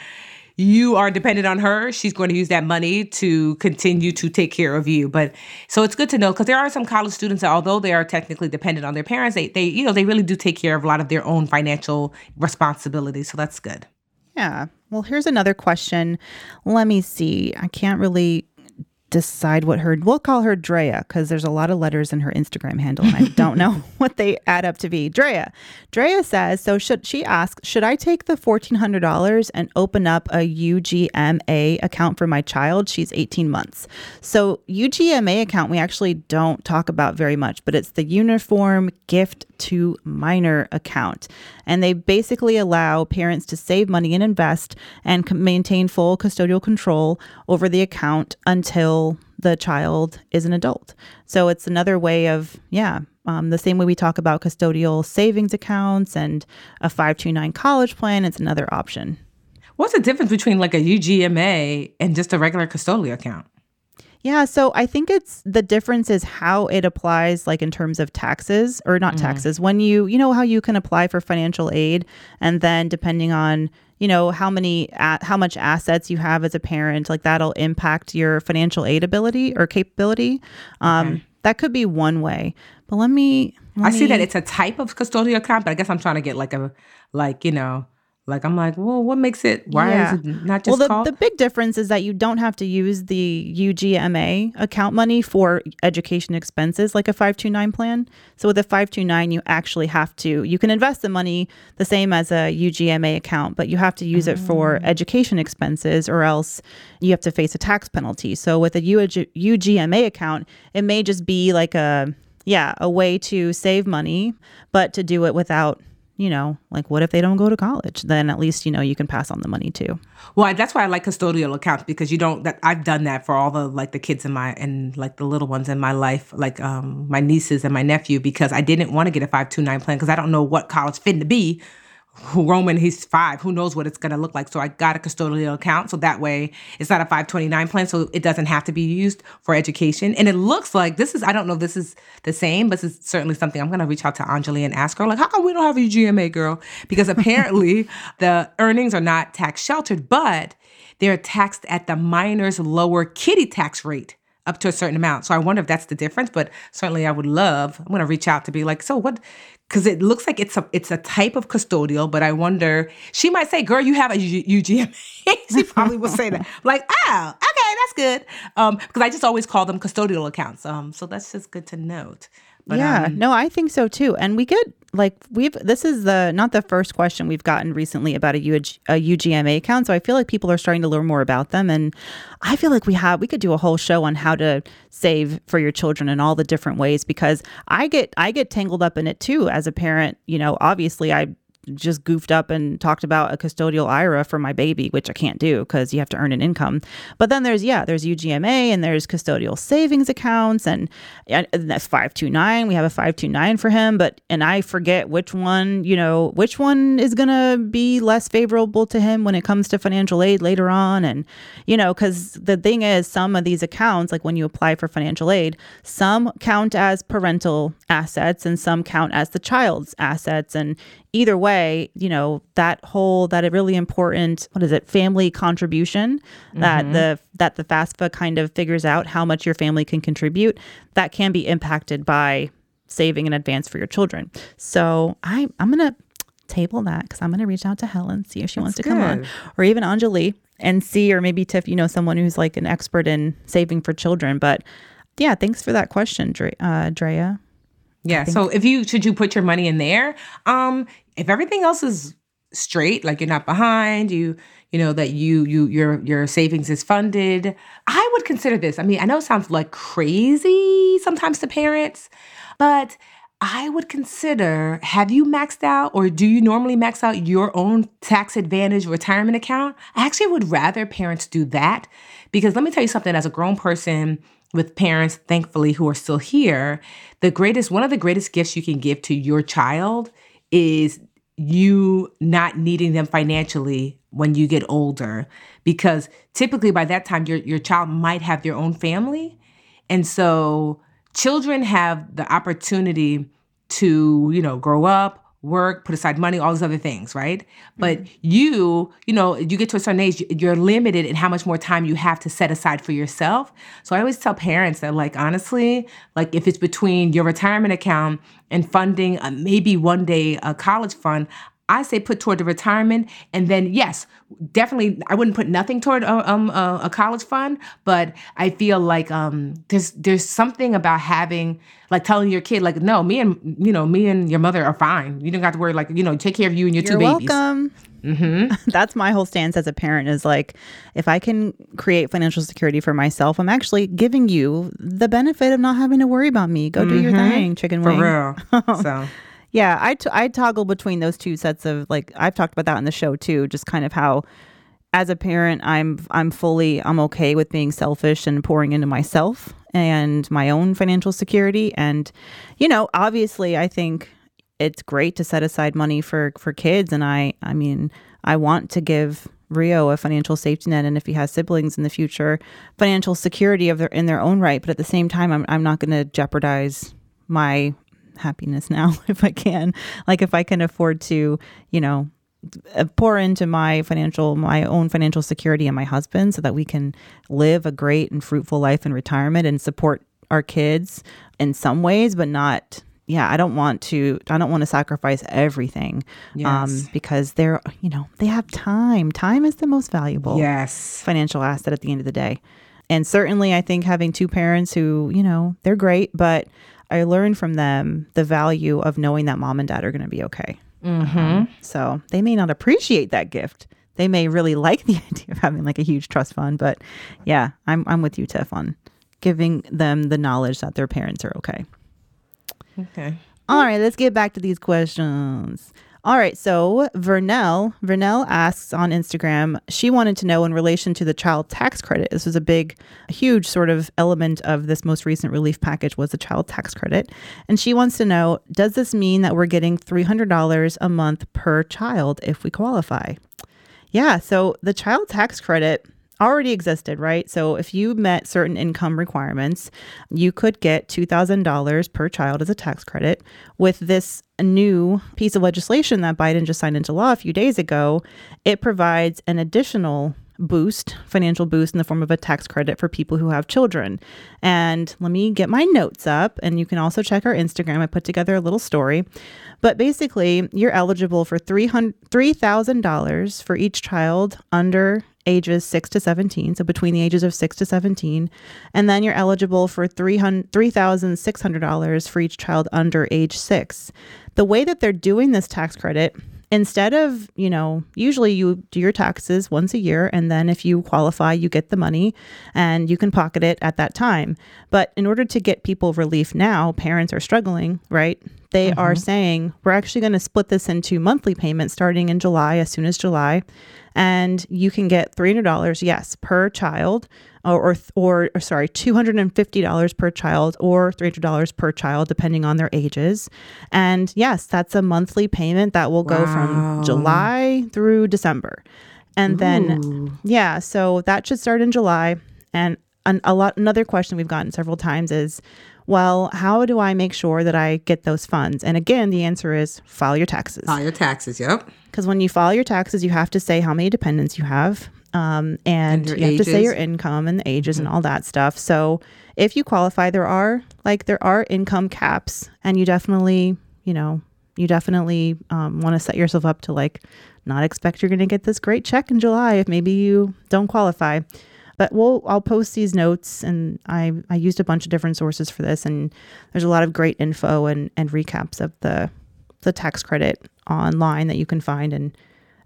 you are dependent on her. She's going to use that money to continue to take care of you. But so it's good to know because there are some college students that although they are technically dependent on their parents they, they you know they really do take care of a lot of their own financial responsibilities. So that's good. Yeah. Well here's another question. Let me see. I can't really decide what her we'll call her Drea because there's a lot of letters in her Instagram handle and I don't know what they add up to be. Drea. Drea says, so should she asks, should I take the $1400 and open up a UGMA account for my child? She's 18 months. So UGMA account we actually don't talk about very much, but it's the Uniform Gift to Minor account. And they basically allow parents to save money and invest and maintain full custodial control over the account until the child is an adult. So it's another way of, yeah, um, the same way we talk about custodial savings accounts and a 529 college plan, it's another option. What's the difference between like a UGMA and just a regular custodial account? Yeah, so I think it's the difference is how it applies like in terms of taxes or not mm-hmm. taxes. When you you know how you can apply for financial aid and then depending on, you know, how many how much assets you have as a parent, like that'll impact your financial aid ability or capability. Um okay. that could be one way. But let me let I me, see that it's a type of custodial account, but I guess I'm trying to get like a like, you know, like I'm like, well, what makes it? Why yeah. is it not just well? The, called? the big difference is that you don't have to use the UGMA account money for education expenses like a 529 plan. So with a 529, you actually have to. You can invest the money the same as a UGMA account, but you have to use it for mm. education expenses, or else you have to face a tax penalty. So with a UGMA account, it may just be like a yeah a way to save money, but to do it without you know, like what if they don't go to college? Then at least, you know, you can pass on the money too. Well, that's why I like custodial accounts because you don't that I've done that for all the like the kids in my and like the little ones in my life, like um my nieces and my nephew because I didn't want to get a 529 plan because I don't know what college fit to be Roman, he's five. Who knows what it's going to look like? So I got a custodial account. So that way it's not a 529 plan. So it doesn't have to be used for education. And it looks like this is, I don't know if this is the same, but this is certainly something I'm going to reach out to Anjali and ask her, like, how come we don't have a GMA girl? Because apparently the earnings are not tax sheltered, but they're taxed at the minor's lower kiddie tax rate up to a certain amount. So I wonder if that's the difference, but certainly I would love, I'm going to reach out to be like, so what, because it looks like it's a it's a type of custodial, but I wonder she might say, "Girl, you have a UGMA." she probably will say that, like, "Oh, okay, that's good," um, because I just always call them custodial accounts. Um, so that's just good to note. But, yeah, um, no, I think so too. And we get like we've this is the not the first question we've gotten recently about a, UG, a UGMA account. So I feel like people are starting to learn more about them, and I feel like we have we could do a whole show on how to save for your children in all the different ways because I get I get tangled up in it too as a parent. You know, obviously I just goofed up and talked about a custodial IRA for my baby, which I can't do because you have to earn an income. But then there's, yeah, there's UGMA and there's custodial savings accounts and, and that's 529. We have a 529 for him, but, and I forget which one, you know, which one is going to be less favorable to him when it comes to financial aid later on. And, you know, because the thing is, some of these accounts, like when you apply for financial aid, some count as parental assets and some count as the child's assets. And either way, you know, that whole that really important what is it, family contribution mm-hmm. that the that the FAFSA kind of figures out how much your family can contribute, that can be impacted by saving in advance for your children. So I I'm gonna table that because I'm gonna reach out to Helen, see if she That's wants to good. come on. Or even Anjali and see, or maybe Tiff, you know, someone who's like an expert in saving for children. But yeah, thanks for that question, Dre, uh, Drea. Yeah. So if you should you put your money in there? Um, if everything else is straight, like you're not behind, you you know that you you your your savings is funded, I would consider this. I mean, I know it sounds like crazy sometimes to parents, but I would consider have you maxed out or do you normally max out your own tax advantage retirement account? I actually would rather parents do that because let me tell you something as a grown person with parents, thankfully, who are still here, the greatest, one of the greatest gifts you can give to your child is you not needing them financially when you get older. Because typically by that time, your, your child might have their own family. And so children have the opportunity to, you know, grow up, work, put aside money, all those other things, right? Mm-hmm. But you, you know, you get to a certain age, you're limited in how much more time you have to set aside for yourself. So I always tell parents that, like, honestly, like if it's between your retirement account and funding a, maybe one day a college fund, I say put toward the retirement, and then yes, definitely I wouldn't put nothing toward a, um, a, a college fund, but I feel like um, there's there's something about having like telling your kid like no, me and you know me and your mother are fine. You don't have to worry like you know take care of you and your You're two babies. Welcome. Mm-hmm. That's my whole stance as a parent is like, if I can create financial security for myself, I'm actually giving you the benefit of not having to worry about me. Go mm-hmm. do your mm-hmm. thing, chicken wing. For real. so yeah, I, t- I toggle between those two sets of like I've talked about that in the show too, just kind of how as a parent I'm I'm fully I'm okay with being selfish and pouring into myself and my own financial security. And you know, obviously I think it's great to set aside money for for kids. And I I mean, I want to give Rio a financial safety net. And if he has siblings in the future, financial security of their in their own right, but at the same time I'm I'm not going to jeopardize my happiness now if I can. Like if I can afford to, you know, uh, pour into my financial my own financial security and my husband so that we can live a great and fruitful life in retirement and support our kids in some ways but not yeah i don't want to i don't want to sacrifice everything um, yes. um, because they're you know they have time time is the most valuable yes financial asset at the end of the day and certainly i think having two parents who you know they're great but I learned from them the value of knowing that mom and dad are going to be okay. Mm-hmm. Um, so they may not appreciate that gift. They may really like the idea of having like a huge trust fund, but yeah, I'm I'm with you, Tiff, on giving them the knowledge that their parents are okay. Okay. All right, let's get back to these questions. All right, so Vernell, Vernell asks on Instagram, she wanted to know in relation to the child tax credit. This was a big, huge sort of element of this most recent relief package was the child tax credit. And she wants to know, does this mean that we're getting $300 a month per child if we qualify? Yeah, so the child tax credit already existed, right? So if you met certain income requirements, you could get $2,000 per child as a tax credit. With this new piece of legislation that Biden just signed into law a few days ago, it provides an additional boost, financial boost in the form of a tax credit for people who have children. And let me get my notes up, and you can also check our Instagram. I put together a little story. But basically, you're eligible for $3,000 for each child under ages 6 to 17, so between the ages of 6 to 17, and then you're eligible for $3,600 for each child under age 6. The way that they're doing this tax credit instead of, you know, usually you do your taxes once a year and then if you qualify, you get the money and you can pocket it at that time. But in order to get people relief now, parents are struggling, right? They mm-hmm. are saying, we're actually going to split this into monthly payments starting in July, as soon as July and you can get $300 yes per child or, or, or sorry $250 per child or $300 per child depending on their ages and yes that's a monthly payment that will go wow. from july through december and Ooh. then yeah so that should start in july and an, a lot another question we've gotten several times is well, how do I make sure that I get those funds? And again, the answer is file your taxes. File your taxes, yep. Because when you file your taxes, you have to say how many dependents you have. Um, and, and you have to say your income and the ages mm-hmm. and all that stuff. So if you qualify, there are like there are income caps, and you definitely, you know, you definitely um, want to set yourself up to like not expect you're going to get this great check in July if maybe you don't qualify. But we'll I'll post these notes and I I used a bunch of different sources for this and there's a lot of great info and and recaps of the the tax credit online that you can find and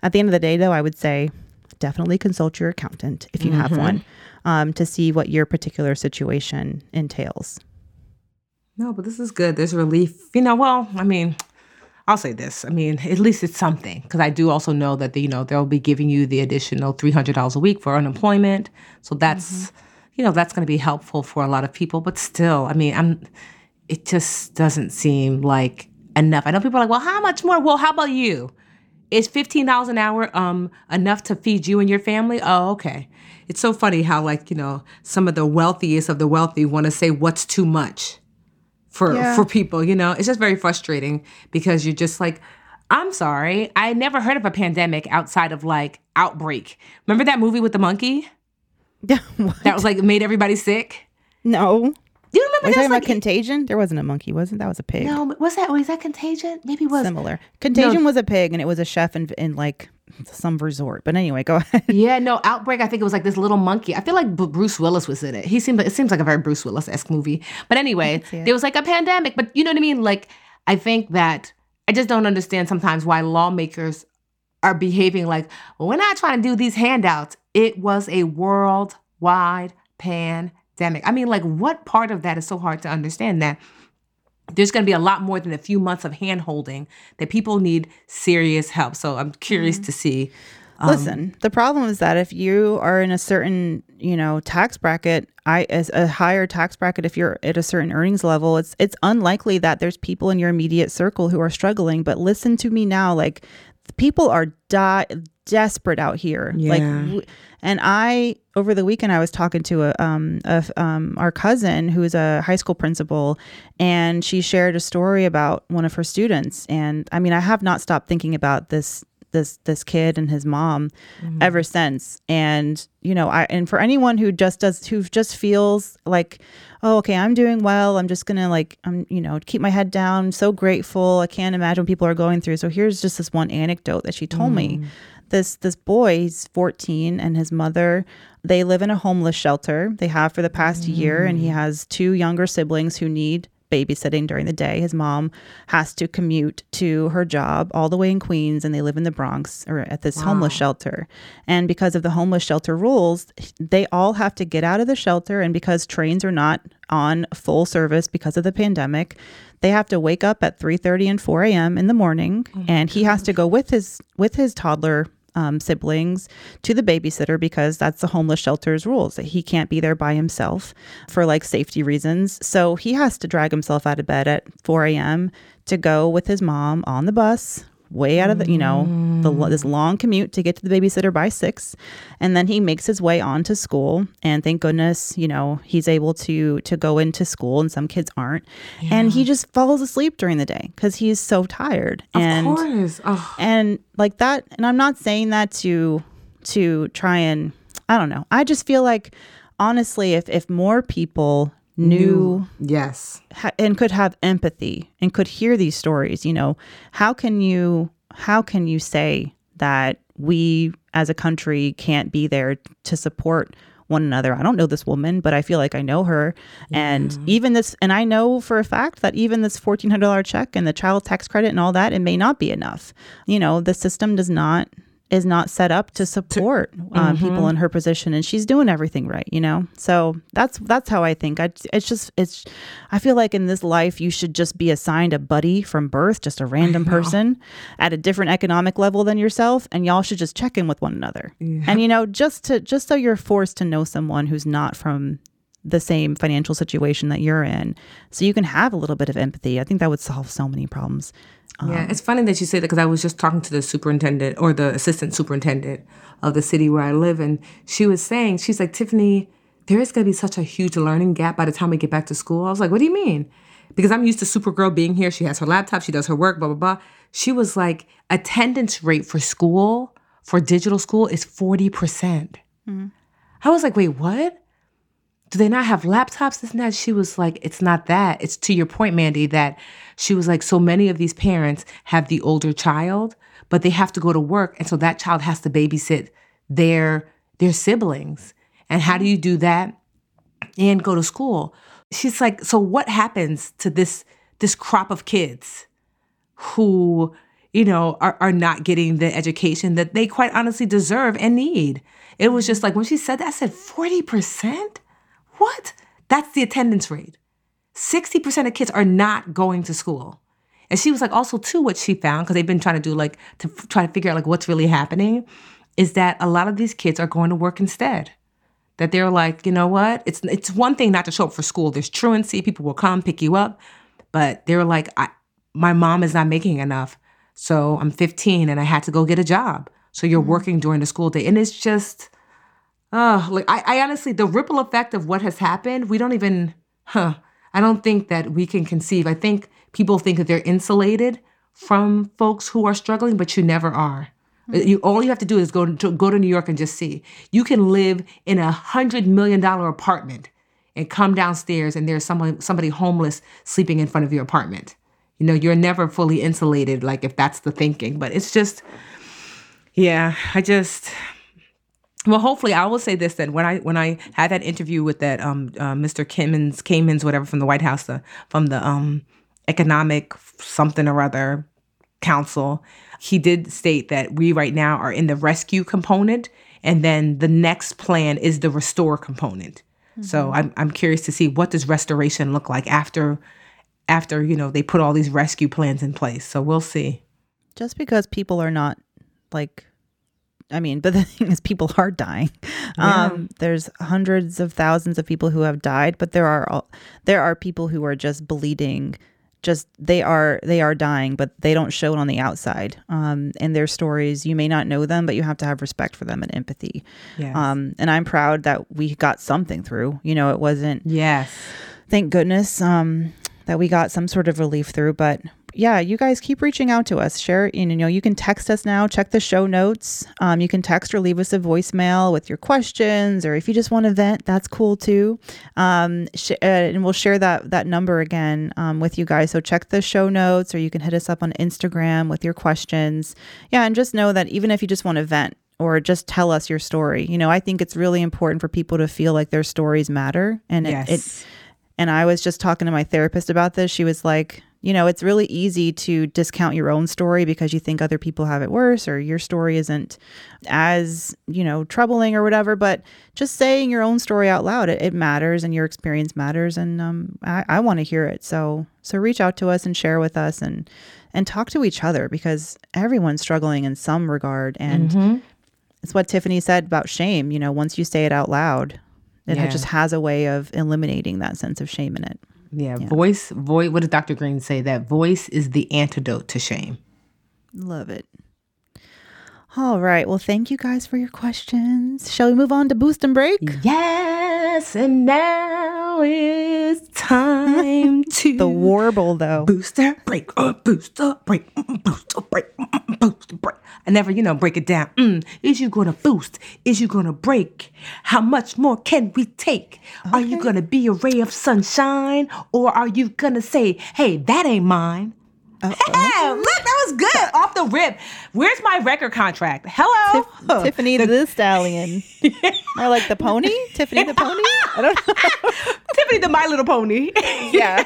at the end of the day though I would say definitely consult your accountant if you mm-hmm. have one um, to see what your particular situation entails. No, but this is good. There's relief. You know, well, I mean, I'll say this. I mean, at least it's something because I do also know that the, you know they'll be giving you the additional three hundred dollars a week for unemployment. So that's mm-hmm. you know that's going to be helpful for a lot of people. But still, I mean, I'm. It just doesn't seem like enough. I know people are like, well, how much more? Well, how about you? Is fifteen dollars an hour um enough to feed you and your family? Oh, okay. It's so funny how like you know some of the wealthiest of the wealthy want to say what's too much for yeah. for people you know it's just very frustrating because you're just like i'm sorry i never heard of a pandemic outside of like outbreak remember that movie with the monkey yeah that was like made everybody sick no do you remember? Are you talking like, about Contagion? There wasn't a monkey, wasn't that? Was a pig? No, was that was that Contagion? Maybe it was similar. Contagion no. was a pig, and it was a chef in, in like some resort. But anyway, go ahead. Yeah, no, Outbreak. I think it was like this little monkey. I feel like Bruce Willis was in it. He seemed. Like it seems like a very Bruce Willis esque movie. But anyway, there was like a pandemic. But you know what I mean? Like I think that I just don't understand sometimes why lawmakers are behaving like well, we're not trying to do these handouts. It was a worldwide pandemic. I mean, like, what part of that is so hard to understand that there's going to be a lot more than a few months of hand holding that people need serious help. So I'm curious mm-hmm. to see. Um, Listen, the problem is that if you are in a certain, you know, tax bracket, I as a higher tax bracket, if you're at a certain earnings level, it's it's unlikely that there's people in your immediate circle who are struggling. But listen to me now, like people are die desperate out here. Yeah. Like, and I over the weekend I was talking to a um a, um our cousin who is a high school principal, and she shared a story about one of her students. And I mean, I have not stopped thinking about this this this kid and his mom mm-hmm. ever since and you know i and for anyone who just does who just feels like oh okay i'm doing well i'm just gonna like i'm you know keep my head down so grateful i can't imagine what people are going through so here's just this one anecdote that she told mm. me this this boy he's 14 and his mother they live in a homeless shelter they have for the past mm. year and he has two younger siblings who need babysitting during the day. His mom has to commute to her job all the way in Queens, and they live in the Bronx or at this wow. homeless shelter. And because of the homeless shelter rules, they all have to get out of the shelter. And because trains are not on full service because of the pandemic, they have to wake up at 3:30 and 4 a.m. in the morning, oh and he has to go with his with his toddler um, siblings to the babysitter because that's the homeless shelter's rules that he can't be there by himself for like safety reasons. So he has to drag himself out of bed at 4 a.m. to go with his mom on the bus way out of the, you know, the, mm. this long commute to get to the babysitter by six. And then he makes his way on to school. And thank goodness, you know, he's able to, to go into school and some kids aren't. Yeah. And he just falls asleep during the day because he's so tired. Of and, course. Oh. And like that. And I'm not saying that to, to try and, I don't know. I just feel like, honestly, if, if more people knew yes ha- and could have empathy and could hear these stories you know how can you how can you say that we as a country can't be there to support one another. I don't know this woman, but I feel like I know her. Yeah. And even this, and I know for a fact that even this $1,400 check and the child tax credit and all that, it may not be enough. You know, the system does not is not set up to support um, mm-hmm. people in her position and she's doing everything right you know so that's that's how i think I, it's just it's i feel like in this life you should just be assigned a buddy from birth just a random person at a different economic level than yourself and y'all should just check in with one another yeah. and you know just to just so you're forced to know someone who's not from the same financial situation that you're in so you can have a little bit of empathy i think that would solve so many problems um, yeah, it's funny that you say that because I was just talking to the superintendent or the assistant superintendent of the city where I live, and she was saying, she's like, Tiffany, there is going to be such a huge learning gap by the time we get back to school. I was like, what do you mean? Because I'm used to Supergirl being here. She has her laptop, she does her work, blah, blah, blah. She was like, attendance rate for school, for digital school, is 40%. percent mm hmm I was like, wait, what? Do they not have laptops? This and that. She was like, it's not that. It's to your point, Mandi, that she was like, so many of these parents have the older child, but they have to go to work. And so that child has to babysit their their siblings. And how do you do that and go to school? She's like, so what happens to this this crop of kids who, you know, are, are not getting the education that they quite honestly deserve and need? It was just like when she said that, I said, 40%? What? That's the attendance rate. 60% of kids are not going to school. And she was like, also, too, what she found, because they've been trying to do like to f- try to figure out like what's really happening, is that a lot of these kids are going to work instead. That they're like, you know what? It's it's one thing not to show up for school. There's truancy, people will come pick you up, but they're like, I, my mom is not making enough, so I'm 15 and I had to go get a job. So you're mm-hmm. working during the school day, and it's just oh, like I, I honestly, the ripple effect of what has happened, we don't even, huh? I don't think that we can conceive. I think people think that they're insulated from folks who are struggling, but you never are. Mm-hmm. You all you have to do is go to go to New York and just see. You can live in a hundred million dollar apartment and come downstairs and there's someone somebody homeless sleeping in front of your apartment. You know, you're never fully insulated, like if that's the thinking. But it's just, yeah, I just well, hopefully, I will say this then. When I when I had that interview with that um uh, Mr. Kimmons, Kamens, whatever from the White House, the, from the um economic something or other council, he did state that we right now are in the rescue component, and then the next plan is the restore component. Mm-hmm. So I'm I'm curious to see what does restoration look like after after you know they put all these rescue plans in place. So we'll see. Just because people are not like I mean, but the thing is, people are dying. Yeah. Um, there's hundreds of thousands of people who have died, but there are there are people who are just bleeding. Just they are they are dying, but they don't show it on the outside. Um, and their stories, you may not know them, but you have to have respect for them and empathy. Yes. Um, and I'm proud that we got something through. You know, it wasn't. Yes. Thank goodness. Um, that we got some sort of relief through, but yeah, you guys keep reaching out to us. Share, you know, you can text us now. Check the show notes. Um, you can text or leave us a voicemail with your questions, or if you just want to vent, that's cool too. Um, sh- uh, and we'll share that that number again um, with you guys. So check the show notes, or you can hit us up on Instagram with your questions. Yeah, and just know that even if you just want to vent, or just tell us your story. You know, I think it's really important for people to feel like their stories matter and yes. it, it And I was just talking to my therapist about this. She was like, you know, it's really easy to discount your own story because you think other people have it worse or your story isn't as, you know, troubling or whatever. But just saying your own story out loud, it, it matters and your experience matters. And um, I, I want to hear it. So, so reach out to us and share with us and, and talk to each other because everyone's struggling in some regard. And Mm-hmm. it's what Tiffany said about shame. You know, once you say it out loud, it Yeah. just has a way of eliminating that sense of shame in it. Yeah, voice, voice. What did Dr. Green say? That voice is the antidote to shame. Love it. All right. Well, thank you guys for your questions. Shall we move on to boost and break? Yes, and now it's time to The warble, though. booster break, uh, booster break, mm, booster break, mm, booster break. I never, you know, break it down. Mm, is you gonna boost? Is you gonna break? How much more can we take? Are you gonna be a ray of sunshine, or are you gonna say, "Hey, that ain't mine"? Hey, look, that was good off the rip. Where's my record contract? Hello, Tiffany the, Stallion. Or like the pony? Tiffany the pony? I don't know. Tiffany the My Little Pony. Yeah.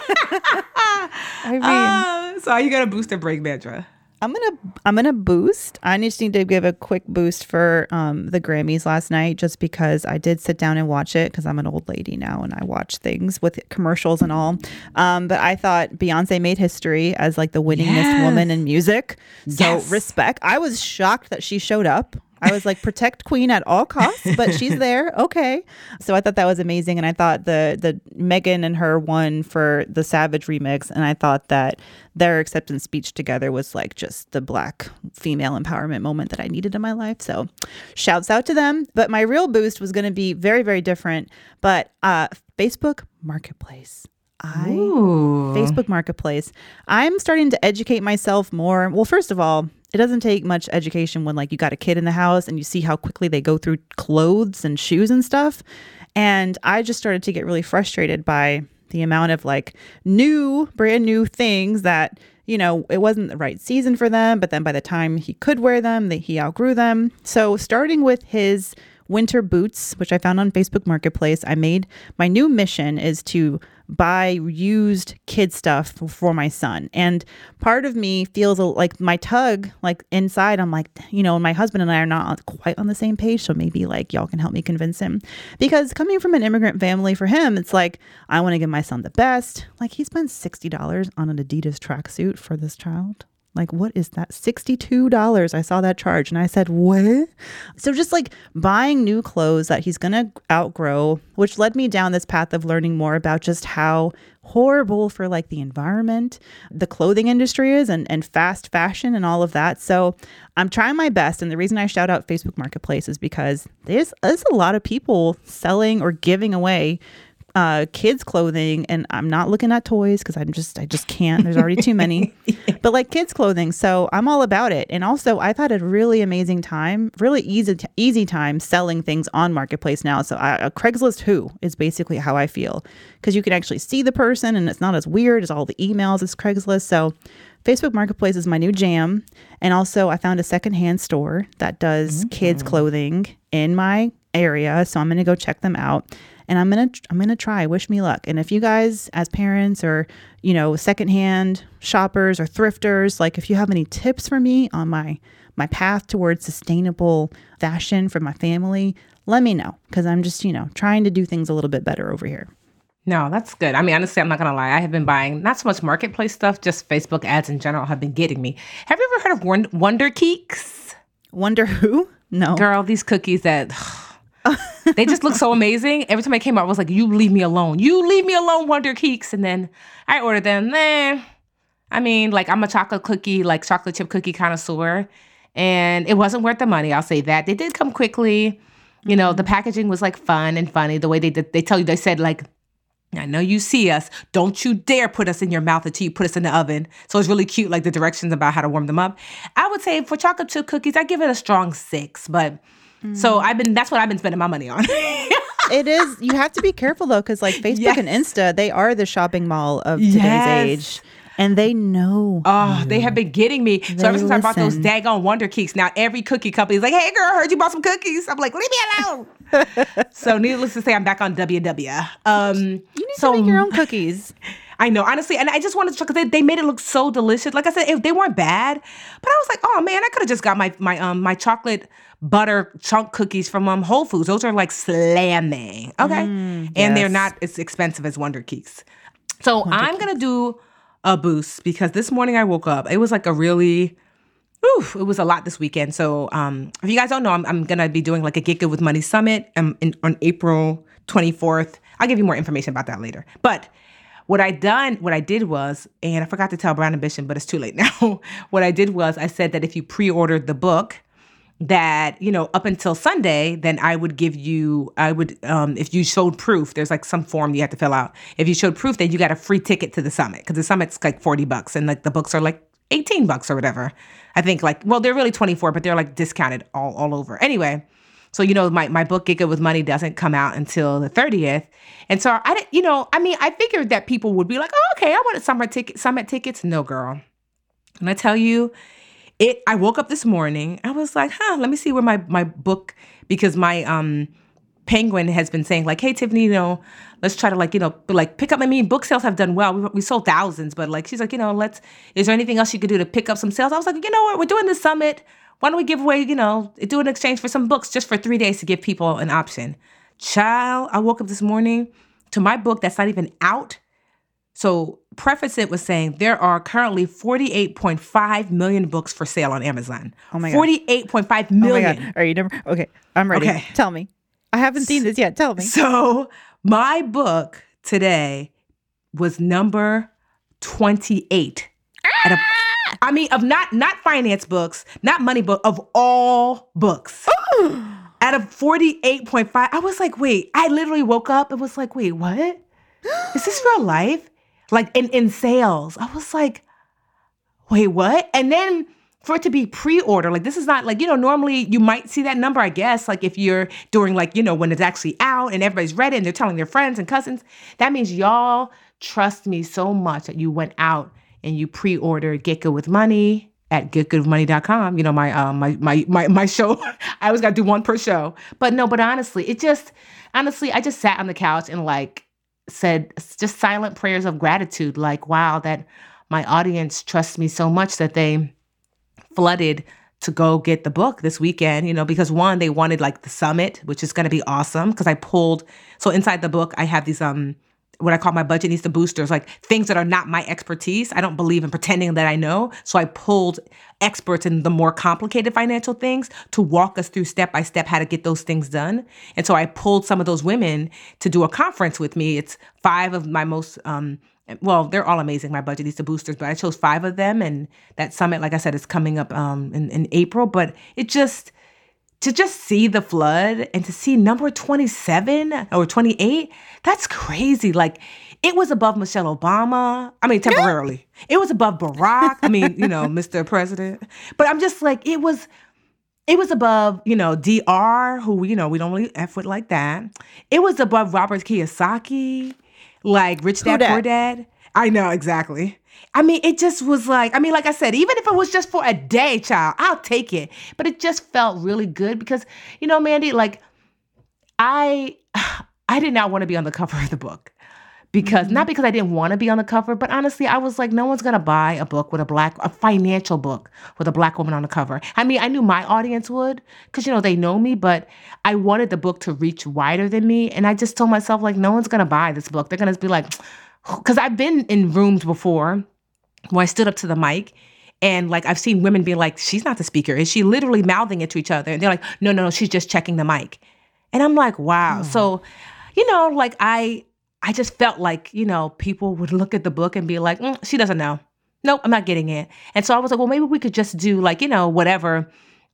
I mean, Uh, so are you gonna boost or break, Mandra? I'm gonna I'm gonna boost. I just need to give a quick boost for um, the Grammys last night, just because I did sit down and watch it because I'm an old lady now and I watch things with commercials and all. Um, but I thought Beyonce made history as like the winningest Yes. woman in music. So Yes. respect. I was shocked that she showed up. I was like, protect Queen at all costs, but she's there. Okay. So I thought that was amazing. And I thought the the Megan and her won for the Savage remix. And I thought that their acceptance speech together was like just the black female empowerment moment that I needed in my life. So shouts out to them. But my real boost was gonna be very, very different. But uh Facebook Marketplace. I Ooh. Facebook Marketplace. I'm starting to educate myself more. Well, first of all, it doesn't take much education when like you got a kid in the house and you see how quickly they go through clothes and shoes and stuff. And I just started to get really frustrated by the amount of like new, brand new things that, you know, it wasn't the right season for them, but then by the time he could wear them, that he outgrew them. So starting with his winter boots, which I found on Facebook Marketplace, I made my new mission is to buy used kid stuff for my son. And part of me feels like my tug, like inside, I'm like, you know, my husband and I are not quite on the same page. So maybe like y'all can help me convince him. Because coming from an immigrant family for him, it's like, I want to give my son the best. Like he spent $60 on an Adidas tracksuit for this child. Like, what is that? $62. I saw that charge and I said, what? So, just like buying new clothes that he's going to outgrow, which led me down this path of learning more about just how horrible for like the environment, the clothing industry is, and, and fast fashion and all of that. So, I'm trying my best. And the reason I shout out Facebook Marketplace is because there's, there's a lot of people selling or giving away uh, kids clothing and I'm not looking at toys because I'm just I just can't. There's already too many. but like kids clothing, so I'm all about it. And also I've had a really amazing time, really easy easy time selling things on marketplace now. So I, a Craigslist who is basically how I feel because you can actually see the person and it's not as weird as all the emails as Craigslist. So Facebook Marketplace is my new jam. And also I found a secondhand store that does kids clothing in my area. So I'm gonna go check them out and I'm gonna I'm gonna try. Wish me luck. And if you guys, as parents or you know secondhand shoppers or thrifters, like if you have any tips for me on my my path towards sustainable fashion for my family, let me know because I'm just you know trying to do things a little bit better over here. No, that's good. I mean, honestly, I'm not gonna lie. I have been buying not so much marketplace stuff, just Facebook ads in general have been getting me. Have you ever heard of Wonder Keeks? Wonder who? No. Girl, these cookies that they just look so amazing. Every time I came out, I was like, "You leave me alone. You leave me alone, Wonder Keeks." And then I ordered them. Nah, I mean, like I'm a chocolate cookie, like chocolate chip cookie connoisseur, and it wasn't worth the money. I'll say that. They did come quickly. You know, the mm-hmm. packaging was like fun and funny. The way they did, they tell you, they said like. I know you see us. Don't you dare put us in your mouth until you put us in the oven. So it's really cute, like the directions about how to warm them up. I would say for chocolate chip cookies, I give it a strong six. But so I've been that's what I've been spending my money on. it is. You have to be careful though, because like Facebook and Insta, they are the shopping mall of today's Yes. age. And they know. Oh, they have been getting me. so They ever since I bought those listen. daggone Wonder Cakes, now every cookie company is like, "Hey, girl, I heard you bought some cookies." I'm like, "Leave me alone." so, needless to say, I'm back on WW. Um, You need so to make your own cookies. I know, honestly, and I just wanted to because they, they made it look so delicious. Like I said, if they weren't bad, but I was like, oh man, I could have just got my my um my chocolate butter chunk cookies from um Whole Foods. Those are like slamming, okay, and they're not as expensive as Wonder Cakes. So I'm gonna do a boost because this morning I woke up. It was like a really Oof, it was a lot this weekend. So, um, if you guys don't know, I'm, I'm gonna be doing like a Get Good with Money summit um, in, on April 24th. I'll give you more information about that later. But what I done, what I did was, and I forgot to tell Brown Ambition, but it's too late now. what I did was, I said that if you pre-ordered the book, that you know up until sunday then i would give you i would um if you showed proof there's like some form you have to fill out. If you showed proof then you got a free ticket to the summit because the summit's like 40 bucks and like the books are like 18 bucks or whatever. I think like well they're really 24 but they're like discounted all, all over. Anyway so you know my, my book good with money doesn't come out until the 30th and so i didn't you know i mean i figured that people would be like oh okay i wanted summer ticket summit tickets. No girl. And i tell you it i woke up this morning i was like huh let me see where my my book because my um penguin has been saying like hey tiffany you know let's try to like you know like pick up. I mean book sales have done well. We, we sold thousands but like she's like you know let's is there anything else you could do to pick up some sales? I was like you know what? We're doing this summit why don't we give away you know do an exchange for some books just for three days to give people an option child i woke up this morning to my book that's not even out so preface it was saying there are currently 48.5 million books for sale on Amazon. Oh my God. 48.5 Oh my god. Are you never okay? I'm ready. Okay. Tell me. I haven't seen this yet. Tell me. So my book today was number 28. Out of, I mean, of not not finance books, not money book, of all books. Out of 48.5, I was like, wait, I literally woke up and was like, wait, what? Is this real life? Like in, in sales. I was like, wait, what? And then for it to be pre-order, like this is not like, you know, normally you might see that number, I guess, like if you're doing like, you know, when it's actually out and everybody's read it and they're telling their friends and cousins, that means y'all trust me so much that you went out and you pre-order Get Good with Money at getgoodwithmoney.com. You know, my um my my my my show. I always gotta do one per show. But no, but honestly, it just honestly, I just sat on the couch and like said just silent prayers of gratitude like wow that my audience trusts me so much that they flooded to go get the book this weekend you know because one they wanted like the summit which is going to be awesome because i pulled so inside the book i have these um what I call my Budgetnista boosters, like things that are not my expertise. I don't believe in pretending that I know. So I pulled experts in the more complicated financial things to walk us through step by step how to get those things done. And so I pulled some of those women to do a conference with me. It's five of my most um well, they're all amazing, my Budgetnista boosters, but I chose five of them. And that summit, like I said, is coming up um in, in April. But it just to just see the flood and to see number 27 or 28, that's crazy. Like it was above Michelle Obama. I mean, temporarily. It was above Barack. I mean, you know, Mr. President. But I'm just like, it was it was above, you know, DR, who, you know, we don't really F with like that. It was above Robert Kiyosaki, like Rich Dad. Poor Dad. I know, exactly. I mean, it just was like, I mean, like I said, even if it was just for a day, child, I'll take it. But it just felt really good because, you know, Mandi, like I I did not want to be on the cover of the book. Because not mm-hmm. because I didn't want to be on the cover, but honestly, I was like, no one's gonna buy a book with a black, a financial book with a black woman on the cover. I mean, I knew my audience would, because you know they know me, but I wanted the book to reach wider than me, and I just told myself like, no one's gonna buy this book. They're gonna be like, because I've been in rooms before where I stood up to the mic and like I've seen women be like, she's not the speaker. Is she literally mouthing it to each other? And they're like, no, no, no, she's just checking the mic. And I'm like, wow. So, you know, like I I just felt like, you know, people would look at the book and be like, "Mm, she doesn't know. Nope, I'm not getting it. And so I was like, well, maybe we could just do like, you know, whatever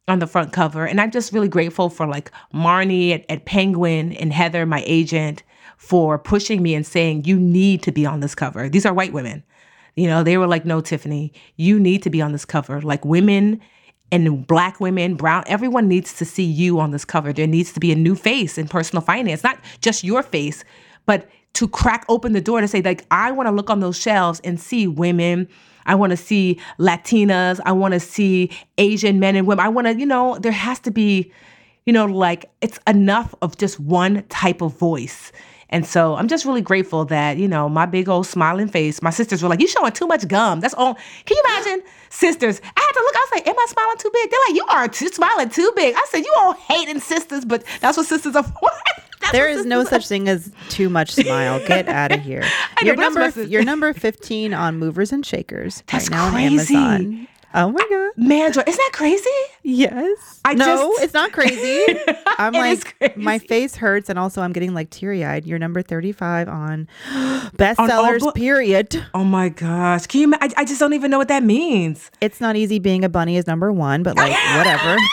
on the front cover. And I'm just really grateful for like Marnie at, at Penguin and Heather, my agent, for pushing me and saying, you need to be on this cover. These are white women. You know, they were like, no, Tiffany, you need to be on this cover. Like women and black women, brown, everyone needs to see you on this cover. There needs to be a new face in personal finance, not just your face, but to crack open the door to say like I want to look on those shelves and see women I want to see Latinas. I want to see Asian men and women. I want to, you know, there has to be, you know, like it's enough of just one type of voice. And so I'm just really grateful that, you know, my big old smiling face, my sisters were like, you showing too much gum. That's all. Can you imagine? sisters, I had to look, I was like, am I smiling too big? They're like, you are too, smiling too big. I said, you all hating sisters, but that's what sisters are for. there is no such thing as too much smile. Get out of here. Your number, your number fifteen on movers and shakers that's right now crazy. on Amazon. Oh my god, Mandra, isn't that crazy? Yes. I no, just- it's not crazy. I'm like, my crazy. face hurts, and also I'm getting like teary eyed. You're number 35 on bestsellers, book- period. Oh my gosh. Can you? I, I just don't even know what that means. It's not easy being a bunny is number one, but like, whatever.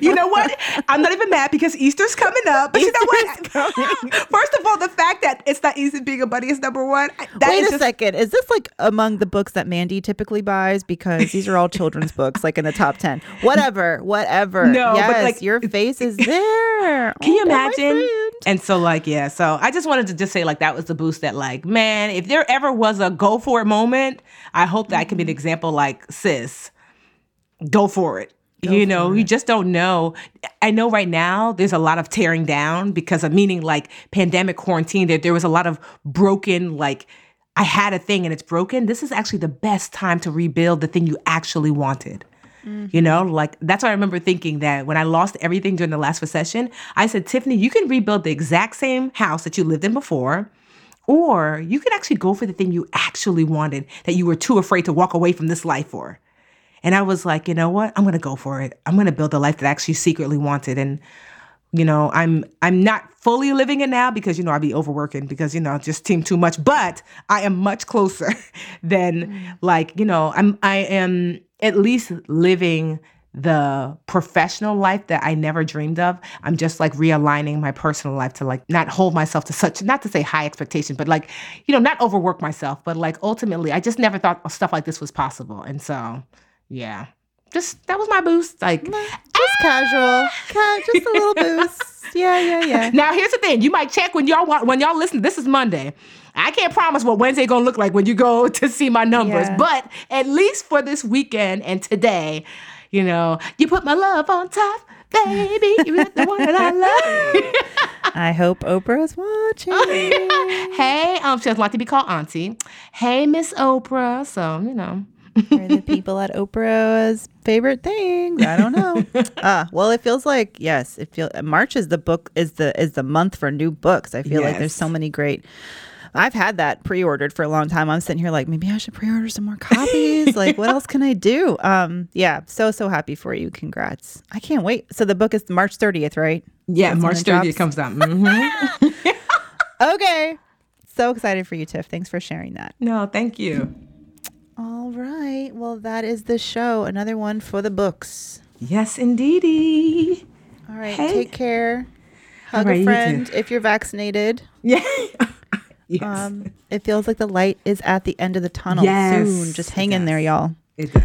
You know what? I'm not even mad because Easter's coming up. But you know what? First of all, the fact that it's not easy being a bunny is number one. Wait a just- second. Is this like among the books that Mandi typically buys? Because these are all children's books, like in the top 10. Whatever, whatever. No, but, like, your face is there. Can you Oh, my imagine? And so, like, yeah. So I just wanted to just say, like, that was the boost that, like, man, if there ever was a go for it moment, I hope that I can be an mm-hmm. example, like, sis, go for it. you know, you just don't know. I know right now there's a lot of tearing down because of meaning like pandemic quarantine, that there was a lot of broken, like, I had a thing and it's broken. This is actually the best time to rebuild the thing you actually wanted. You know, like that's why I remember thinking that when I lost everything during the last recession, I said, Tiffany, you can rebuild the exact same house that you lived in before, or you could actually go for the thing you actually wanted that you were too afraid to walk away from this life for. And I was like, you know what? I'm gonna go for it. I'm gonna build a life that I actually secretly wanted. And you know, I'm I'm not fully living it now because you know I'd be overworking because you know just team too much. But I am much closer than mm. like you know I'm I am at least living the professional life that I never dreamed of. I'm just like realigning my personal life to like not hold myself to such not to say high expectation, but like you know not overwork myself. But like ultimately, I just never thought stuff like this was possible. And so yeah, just that was my boost. Like Just casual. Ca- just a little boost. Yeah, yeah, yeah. Now here's the thing: you might check when y'all want when y'all listen. This is Monday. I can't promise what Wednesday gonna look like when you go to see my numbers, Yeah. but at least for this weekend and today, you know, you put my love on top, baby. You're the one that I love. I hope Oprah's watching. hey, um, she doesn't like to be called auntie. Hey, Miss Oprah. So you know, Are the people at Oprah's favorite things? I don't know. Ah, well, it feels like yes. It feel March is the book is the is the month for new books. I feel like there's so many great. I've had that pre-ordered for a long time. I'm sitting here like maybe I should pre-order some more copies. like what else can I do? Um, yeah, so so happy for you. Congrats. I can't wait. So the book is March 30th, right? yeah, That's March 30th drops? comes out. Mhm. Okay. So excited for you, Tiff. Thanks for sharing that. no, thank you. All right. Well, that is the show. Another one for the books. Yes, indeedy. All right. Hey. Take care. Hug right, you a friend if you're vaccinated. Yeah. yes. Um, it feels like the light is at the end of the tunnel Yes, soon. Just hang in there, y'all. it does.